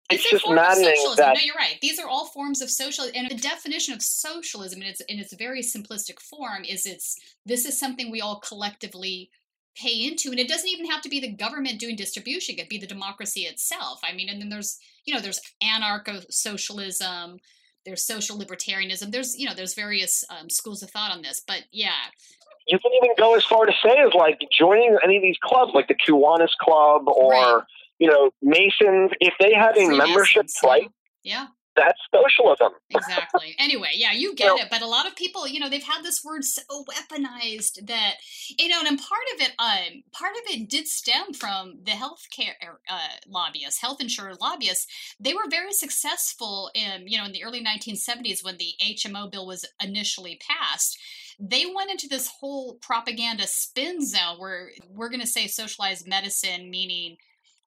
it's, a just form of maddening socialism. that no, you're right. These are all forms of social, and the definition of socialism in its in its very simplistic form is it's this is something we all collectively pay into, and it doesn't even have to be the government doing distribution. It could be the democracy itself. I mean, and then there's you know there's anarcho socialism. There's social libertarianism. There's you know there's various um, schools of thought on this, but yeah, you can even go as far to say as like joining any of these clubs, like the Kiwanis Club or you know Masons. If they had a membership price, yeah. That's socialism. exactly. Anyway, yeah, you get it. But a lot of people, you know, they've had this word so weaponized that you know, and part of it, um, part of it did stem from the healthcare uh, lobbyists, health insurer lobbyists. They were very successful in, you know, in the early 1970s when the HMO bill was initially passed. They went into this whole propaganda spin zone where we're going to say socialized medicine, meaning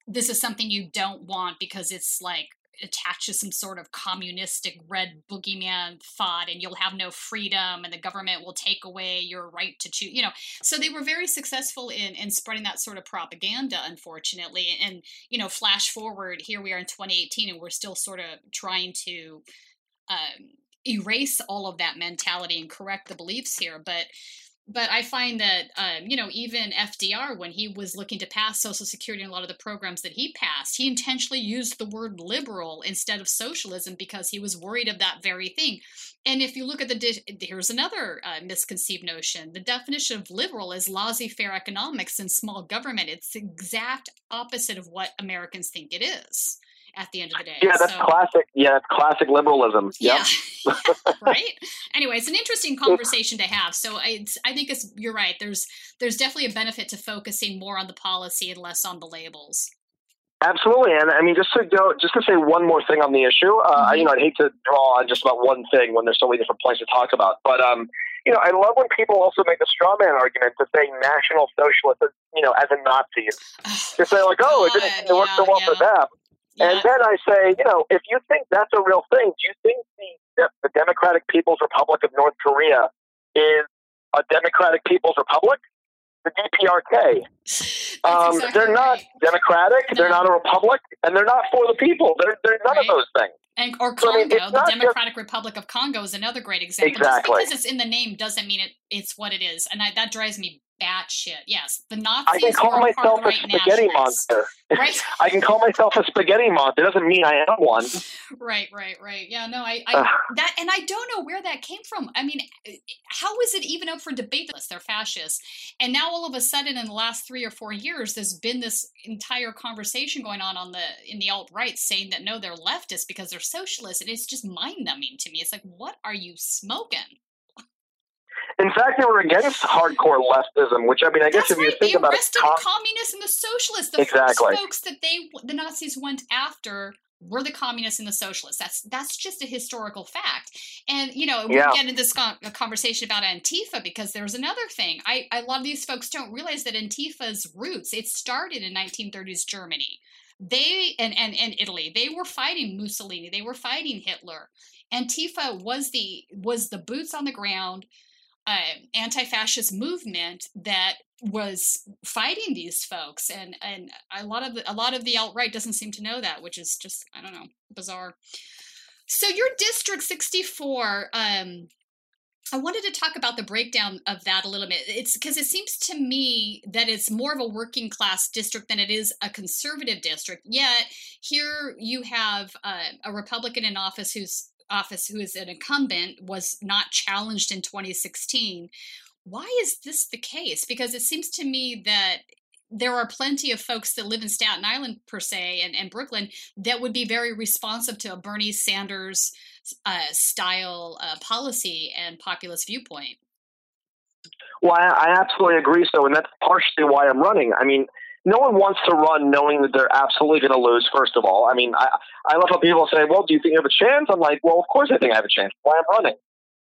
this is something you don't want because it's like attached to some sort of communistic red boogeyman thought and you'll have no freedom and the government will take away your right to choose you know. So they were very successful in in spreading that sort of propaganda unfortunately. And you know flash forward here we are in 2018 and we're still sort of trying to um, erase all of that mentality and correct the beliefs here. But but I find that um, you know even FDR when he was looking to pass Social Security and a lot of the programs that he passed, he intentionally used the word liberal instead of socialism because he was worried of that very thing. And if you look at the here's another uh, misconceived notion: the definition of liberal is laissez-faire economics and small government. It's the exact opposite of what Americans think it is. At the end of the day, Yeah, that's So- classic. Yeah, that's classic liberalism. Yeah. Yep. right anyway it's an interesting conversation to have so I, it's, I think it's you're right there's there's definitely a benefit to focusing more on the policy and less on the labels Absolutely, and I mean, just to go, just to say one more thing on the issue. Uh, Mm-hmm. You know, I'd hate to draw on just about one thing when there's so many different points to talk about. But um, you know, I love when people also make the straw man argument to say National Socialist, you know, as in Nazis. to say like, oh, it didn't seem to work so well for them. And then I say, you know, if you think that's a real thing, do you think the, the Democratic People's Republic of North Korea is a Democratic People's Republic? The DPRK. Um, exactly they're not democratic. They're not a republic, and they're not for the people. They're they're none of those things. And, or So, I mean, Congo, the not just- Democratic Republic of Congo is another great example. Exactly. Just because it's in the name doesn't mean it, it's what it is, and I, that drives me batshit. Yes, the Nazis I can call myself a spaghetti monster. Right. I can call myself a spaghetti monster. It doesn't mean I am one. Right, right, right. Yeah, no, I, I that, and I don't know where that came from. I mean, eh, how is it even up for debate? that They're fascists, and now all of a sudden, in the last three or four years, there's been this entire conversation going on on the in the alt right saying that no, they're leftists because they're socialists, and it's just mind numbing to me. It's like, what are you smoking? In fact, they were against hardcore leftism, which I mean, I guess if you think They about it, com- the communists and the socialists. The Exactly. first folks that they the Nazis went after were the communists and the socialists. That's that's just a historical fact. And you know, Yeah. we'll get into this con- conversation about Antifa because there's another thing. I, I a lot of these folks don't realize that Antifa's roots it started in 1930s Germany. They and, and and Italy. They were fighting Mussolini. They were fighting Hitler. Antifa was the was the boots on the ground uh, anti-fascist movement that was fighting these folks and and a lot of the, a lot of the alt-right doesn't seem to know that which is just i don't know bizarre so your district 64 um I wanted to talk about the breakdown of that a little bit. It's because it seems to me that it's more of a working class district than it is a conservative district. Yet here you have uh, a Republican in office who's office who is an incumbent was not challenged in 2016. Why is this the case? Because it seems to me that there are plenty of folks that live in Staten Island per se and, and Brooklyn that would be very responsive to a Bernie Sanders uh, style uh, policy and populist viewpoint. Well, I, I absolutely agree. So, and that's partially why I'm running. I mean, no one wants to run knowing that they're absolutely going to lose. First of all, I mean, I I love how people say, "Well, do you think you have a chance?" I'm like, "Well, of course I think I have a chance. Why I'm running."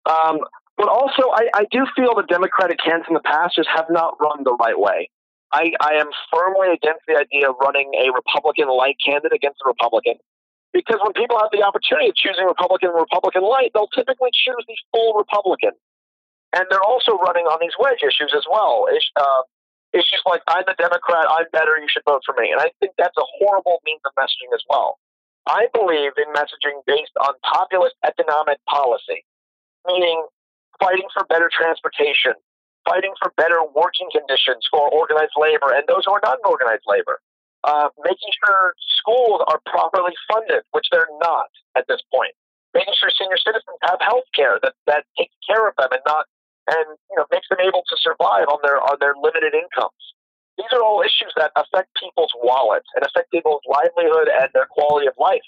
Um, but also, I, I do feel the Democratic candidates in the past just have not run the right way. I, I am firmly against the idea of running a Republican-like candidate against a Republican. Because when people have the opportunity of choosing Republican and Republican light, they'll typically choose the full Republican. And they're also running on these wedge issues as well. Uh, issues like, I'm a Democrat, I'm better, you should vote for me. And I think that's a horrible means of messaging as well. I believe in messaging based on populist economic policy, meaning fighting for better transportation, fighting for better working conditions for organized labor and those who are not in organized labor, uh, making sure schools are properly funded, which they're not at this point, making sure senior citizens have health care that, that takes care of them and not and you know makes them able to survive on their on their limited incomes. These are all issues that affect people's wallets and affect people's livelihood and their quality of life.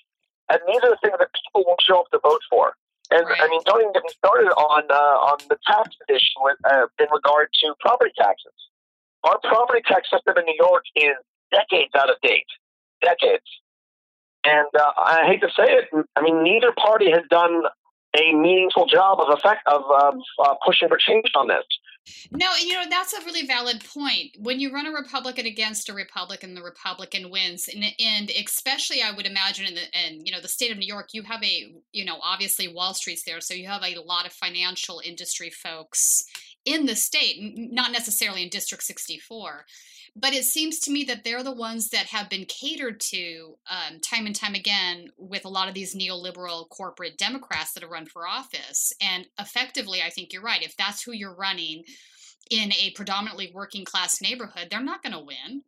And these are the things that people won't show up to vote for. And I mean, don't even get me started on uh, on the tax issue with, uh, in regard to property taxes. Our property tax system in New York is decades out of date, decades. And uh, I hate to say it, I mean, neither party has done a meaningful job of effect of um, uh, pushing for change on this. No, you know that's a really valid point. When you run a Republican against a Republican, the Republican wins, and, and especially I would imagine in the and you know the state of New York, you have a you know obviously Wall Street's there, so you have a lot of financial industry folks in the state, not necessarily in District sixty four. But it seems to me that they're the ones that have been catered to um, time and time again with a lot of these neoliberal corporate Democrats that have run for office. And effectively, I think you're right. If that's who you're running in a predominantly working class neighborhood, they're not going to win.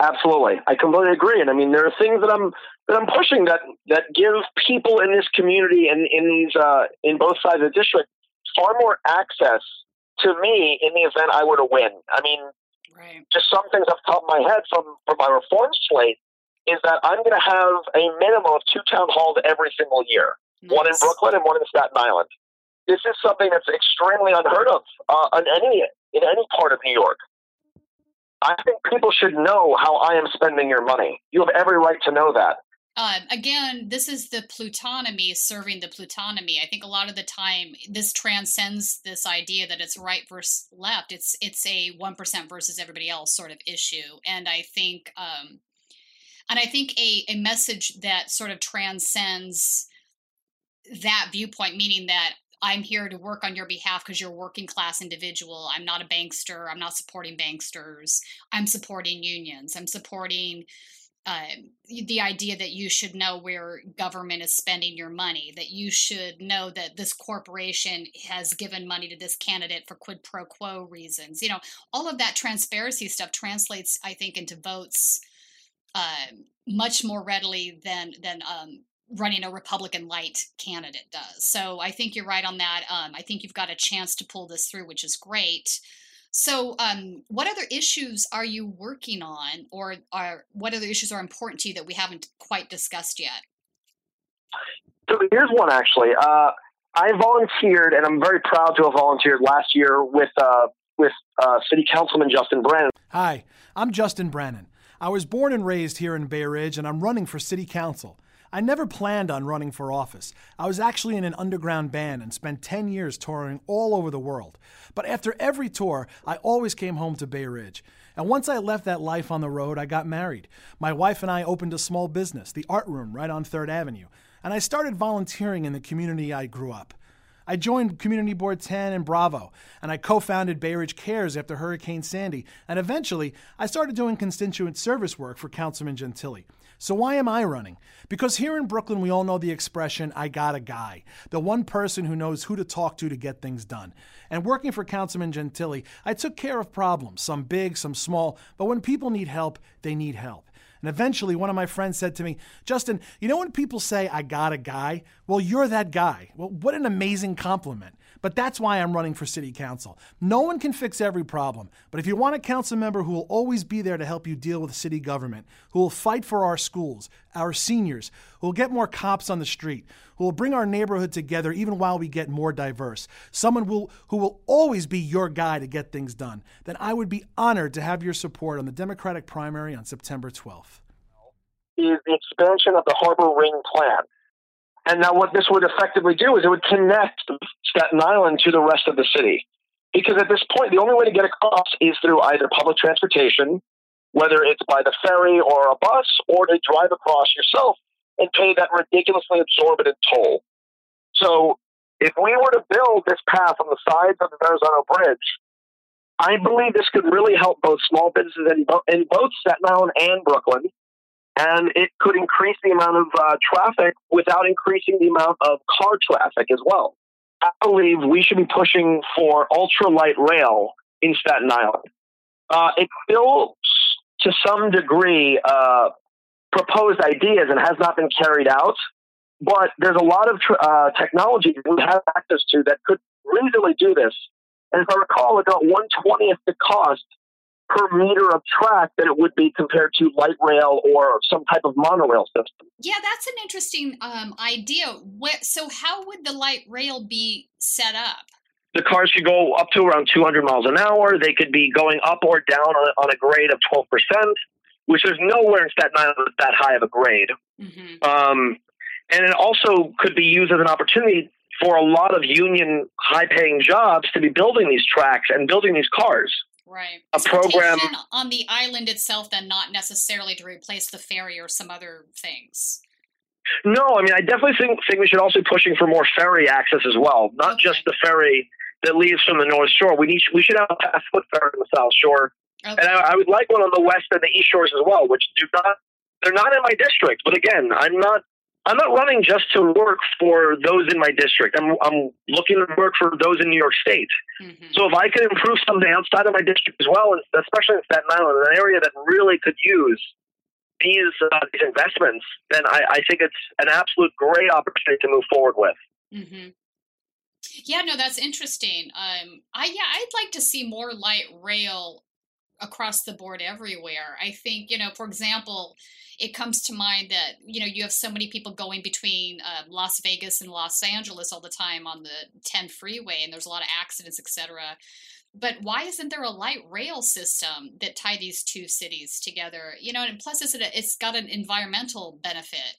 Absolutely, I completely agree. And I mean, there are things that I'm that I'm pushing that that give people in this community and in these uh, in both sides of the district far more access to me in the event I were to win. I mean, just some things off the top of my head from from my reform slate is that I'm going to have a minimum of two town halls every single year, one in Brooklyn and one in Staten Island. This is something that's extremely unheard of uh, in any in any part of New York. I think people should know how I am spending your money. You have every right to know that. Um, again, this is the plutonomy serving the plutonomy. I think a lot of the time this transcends this idea that it's right versus left. It's it's a one percent versus everybody else sort of issue, and I think um, and I think a a message that sort of transcends that viewpoint, meaning that I'm here to work on your behalf because you're a working class individual. I'm not a bankster. I'm not supporting banksters. I'm supporting unions. I'm supporting uh, the idea that you should know where government is spending your money, that you should know that this corporation has given money to this candidate for quid pro quo reasons. You know, all of that transparency stuff translates, I think, into votes uh, much more readily than than um, running a Republican light candidate does. So I think you're right on that. Um, I think you've got a chance to pull this through, which is great. So, um, what other issues are you working on, or are what other issues are important to you that we haven't quite discussed yet? So here's one actually. Uh, I volunteered, and I'm very proud to have volunteered last year with uh, with uh, City Councilman Justin Brannan. Hi, I'm Justin Brannan. I was born and raised here in Bay Ridge, and I'm running for City Council. I never planned on running for office. I was actually in an underground band and spent 10 years touring all over the world. But after every tour, I always came home to Bay Ridge. And once I left that life on the road, I got married. My wife and I opened a small business, the Art Room, right on 3rd Avenue. And I started volunteering in the community I grew up. I joined Community Board 10 and Bravo, and I co founded Bay Ridge Cares after Hurricane Sandy, and eventually I started doing constituent service work for Councilman Gentile. So why am I running? Because here in Brooklyn, we all know the expression, I got a guy, the one person who knows who to talk to to get things done. And working for Councilman Gentile, I took care of problems, some big, some small, but when people need help, they need help. And eventually, one of my friends said to me, Justin, you know when people say, I got a guy? Well, you're that guy. Well, what an amazing compliment. But that's why I'm running for city council. No one can fix every problem, but if you want a council member who will always be there to help you deal with city government, who will fight for our schools, our seniors, who will get more cops on the street, who will bring our neighborhood together even while we get more diverse, someone will, who will always be your guy to get things done, then I would be honored to have your support on the Democratic primary on September 12th. Is the expansion of the Harbor Ring plan. And now, what this would effectively do is it would connect Staten Island to the rest of the city. Because at this point, the only way to get across is through either public transportation, whether it's by the ferry or a bus, or to drive across yourself and pay that ridiculously exorbitant toll. So, if we were to build this path on the sides of the Verrazano Bridge, I believe this could really help both small businesses in, in both Staten Island and Brooklyn and it could increase the amount of uh, traffic without increasing the amount of car traffic as well. I believe we should be pushing for ultralight rail in Staten Island. Uh, it's still, to some degree, uh, proposed ideas and has not been carried out, but there's a lot of tr- uh, technology we have access to that could reasonably do this. And if I recall, about 120th the cost per meter of track that it would be compared to light rail or some type of monorail system. Yeah, that's an interesting um, idea. so, how would the light rail be set up? The cars could go up to around 200 miles an hour. They could be going up or down on a, on a grade of 12%, which there's nowhere in Staten Island that high of a grade. Mm-hmm. Um, and it also could be used as an opportunity for a lot of union high paying jobs to be building these tracks and building these cars. Right. A program on the island itself, then not necessarily to replace the ferry or some other things. No, I mean, I definitely think, think we should also be pushing for more ferry access as well, not okay. just the ferry that leaves from the North Shore. We need we should have a foot ferry on the South Shore, okay. and I, I would like one on the West and the East Shores as well, which do not they're not in my district. But again, I'm not I'm not running just to work for those in my district. I'm, I'm looking to work for those in New York State. Mm-hmm. So if I could improve something outside of my district as well, especially in Staten Island, an area that really could use these, uh, these investments, then I, I, think it's an absolute great opportunity to move forward with. Mm-hmm. Yeah, no, that's interesting. Um, I yeah, I'd like to see more light rail across the board everywhere. I think, you know, for example, it comes to mind that, you know, you have so many people going between uh, Las Vegas and Los Angeles all the time on the 10 freeway, and there's a lot of accidents, etc. But why isn't there a light rail system that tie these two cities together? You know, and plus it's, it's got an environmental benefit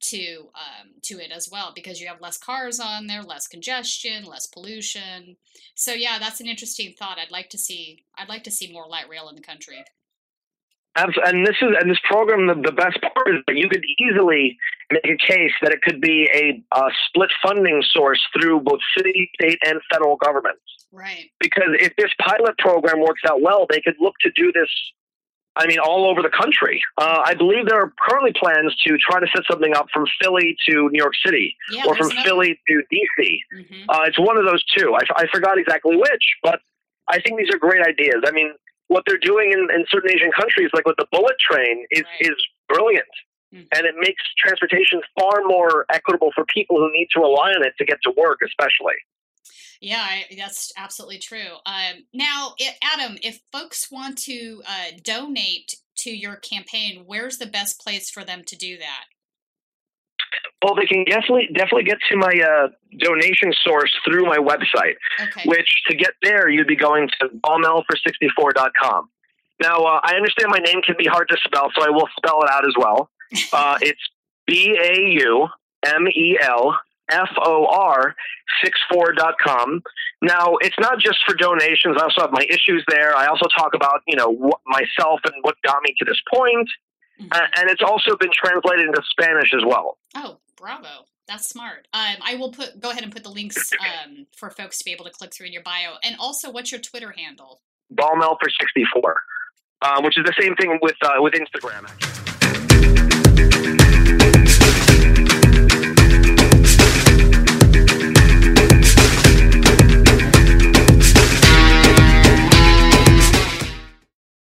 to um, to it as well because you have less cars on there, less congestion, less pollution. So yeah, that's an interesting thought. I'd like to see I'd like to see more light rail in the country. Absolutely. And this is and this program. The, the best part is that you could easily make a case that it could be a, a split funding source through both city, state, and federal governments. Right. Because if this pilot program works out well, they could look to do this I mean, all over the country. Uh, I believe there are currently plans to try to set something up from Philly to New York City Yeah, or from another- Philly to DC. Mm-hmm. Uh, it's one of those two. I, I forgot exactly which, but I think these are great ideas. I mean, what they're doing in, in certain Asian countries, like with the bullet train, is, is brilliant. And it makes transportation far more equitable for people who need to rely on it to get to work, especially. Yeah, I, that's absolutely true. Um, now, i Adam, if folks want to uh, donate to your campaign, where's the best place for them to do that? Well, they can definitely definitely get to my uh, donation source through my website, okay. which to get there you'd be going to baumel for64.com. Now, uh, I understand my name can be hard to spell, so I will spell it out as well. Uh, it's B A U M E L F O R 64.com. Now, it's not just for donations. I also have my issues there. I also talk about, you know, myself and what got me to this point. Uh, and it's also been translated into Spanish as well. Oh, bravo. That's smart. Um, I will put go ahead and put the links um, for folks to be able to click through in your bio. And also, what's your Twitter handle? Baumel for 64, uh, which is the same thing with uh, with Instagram. Actually.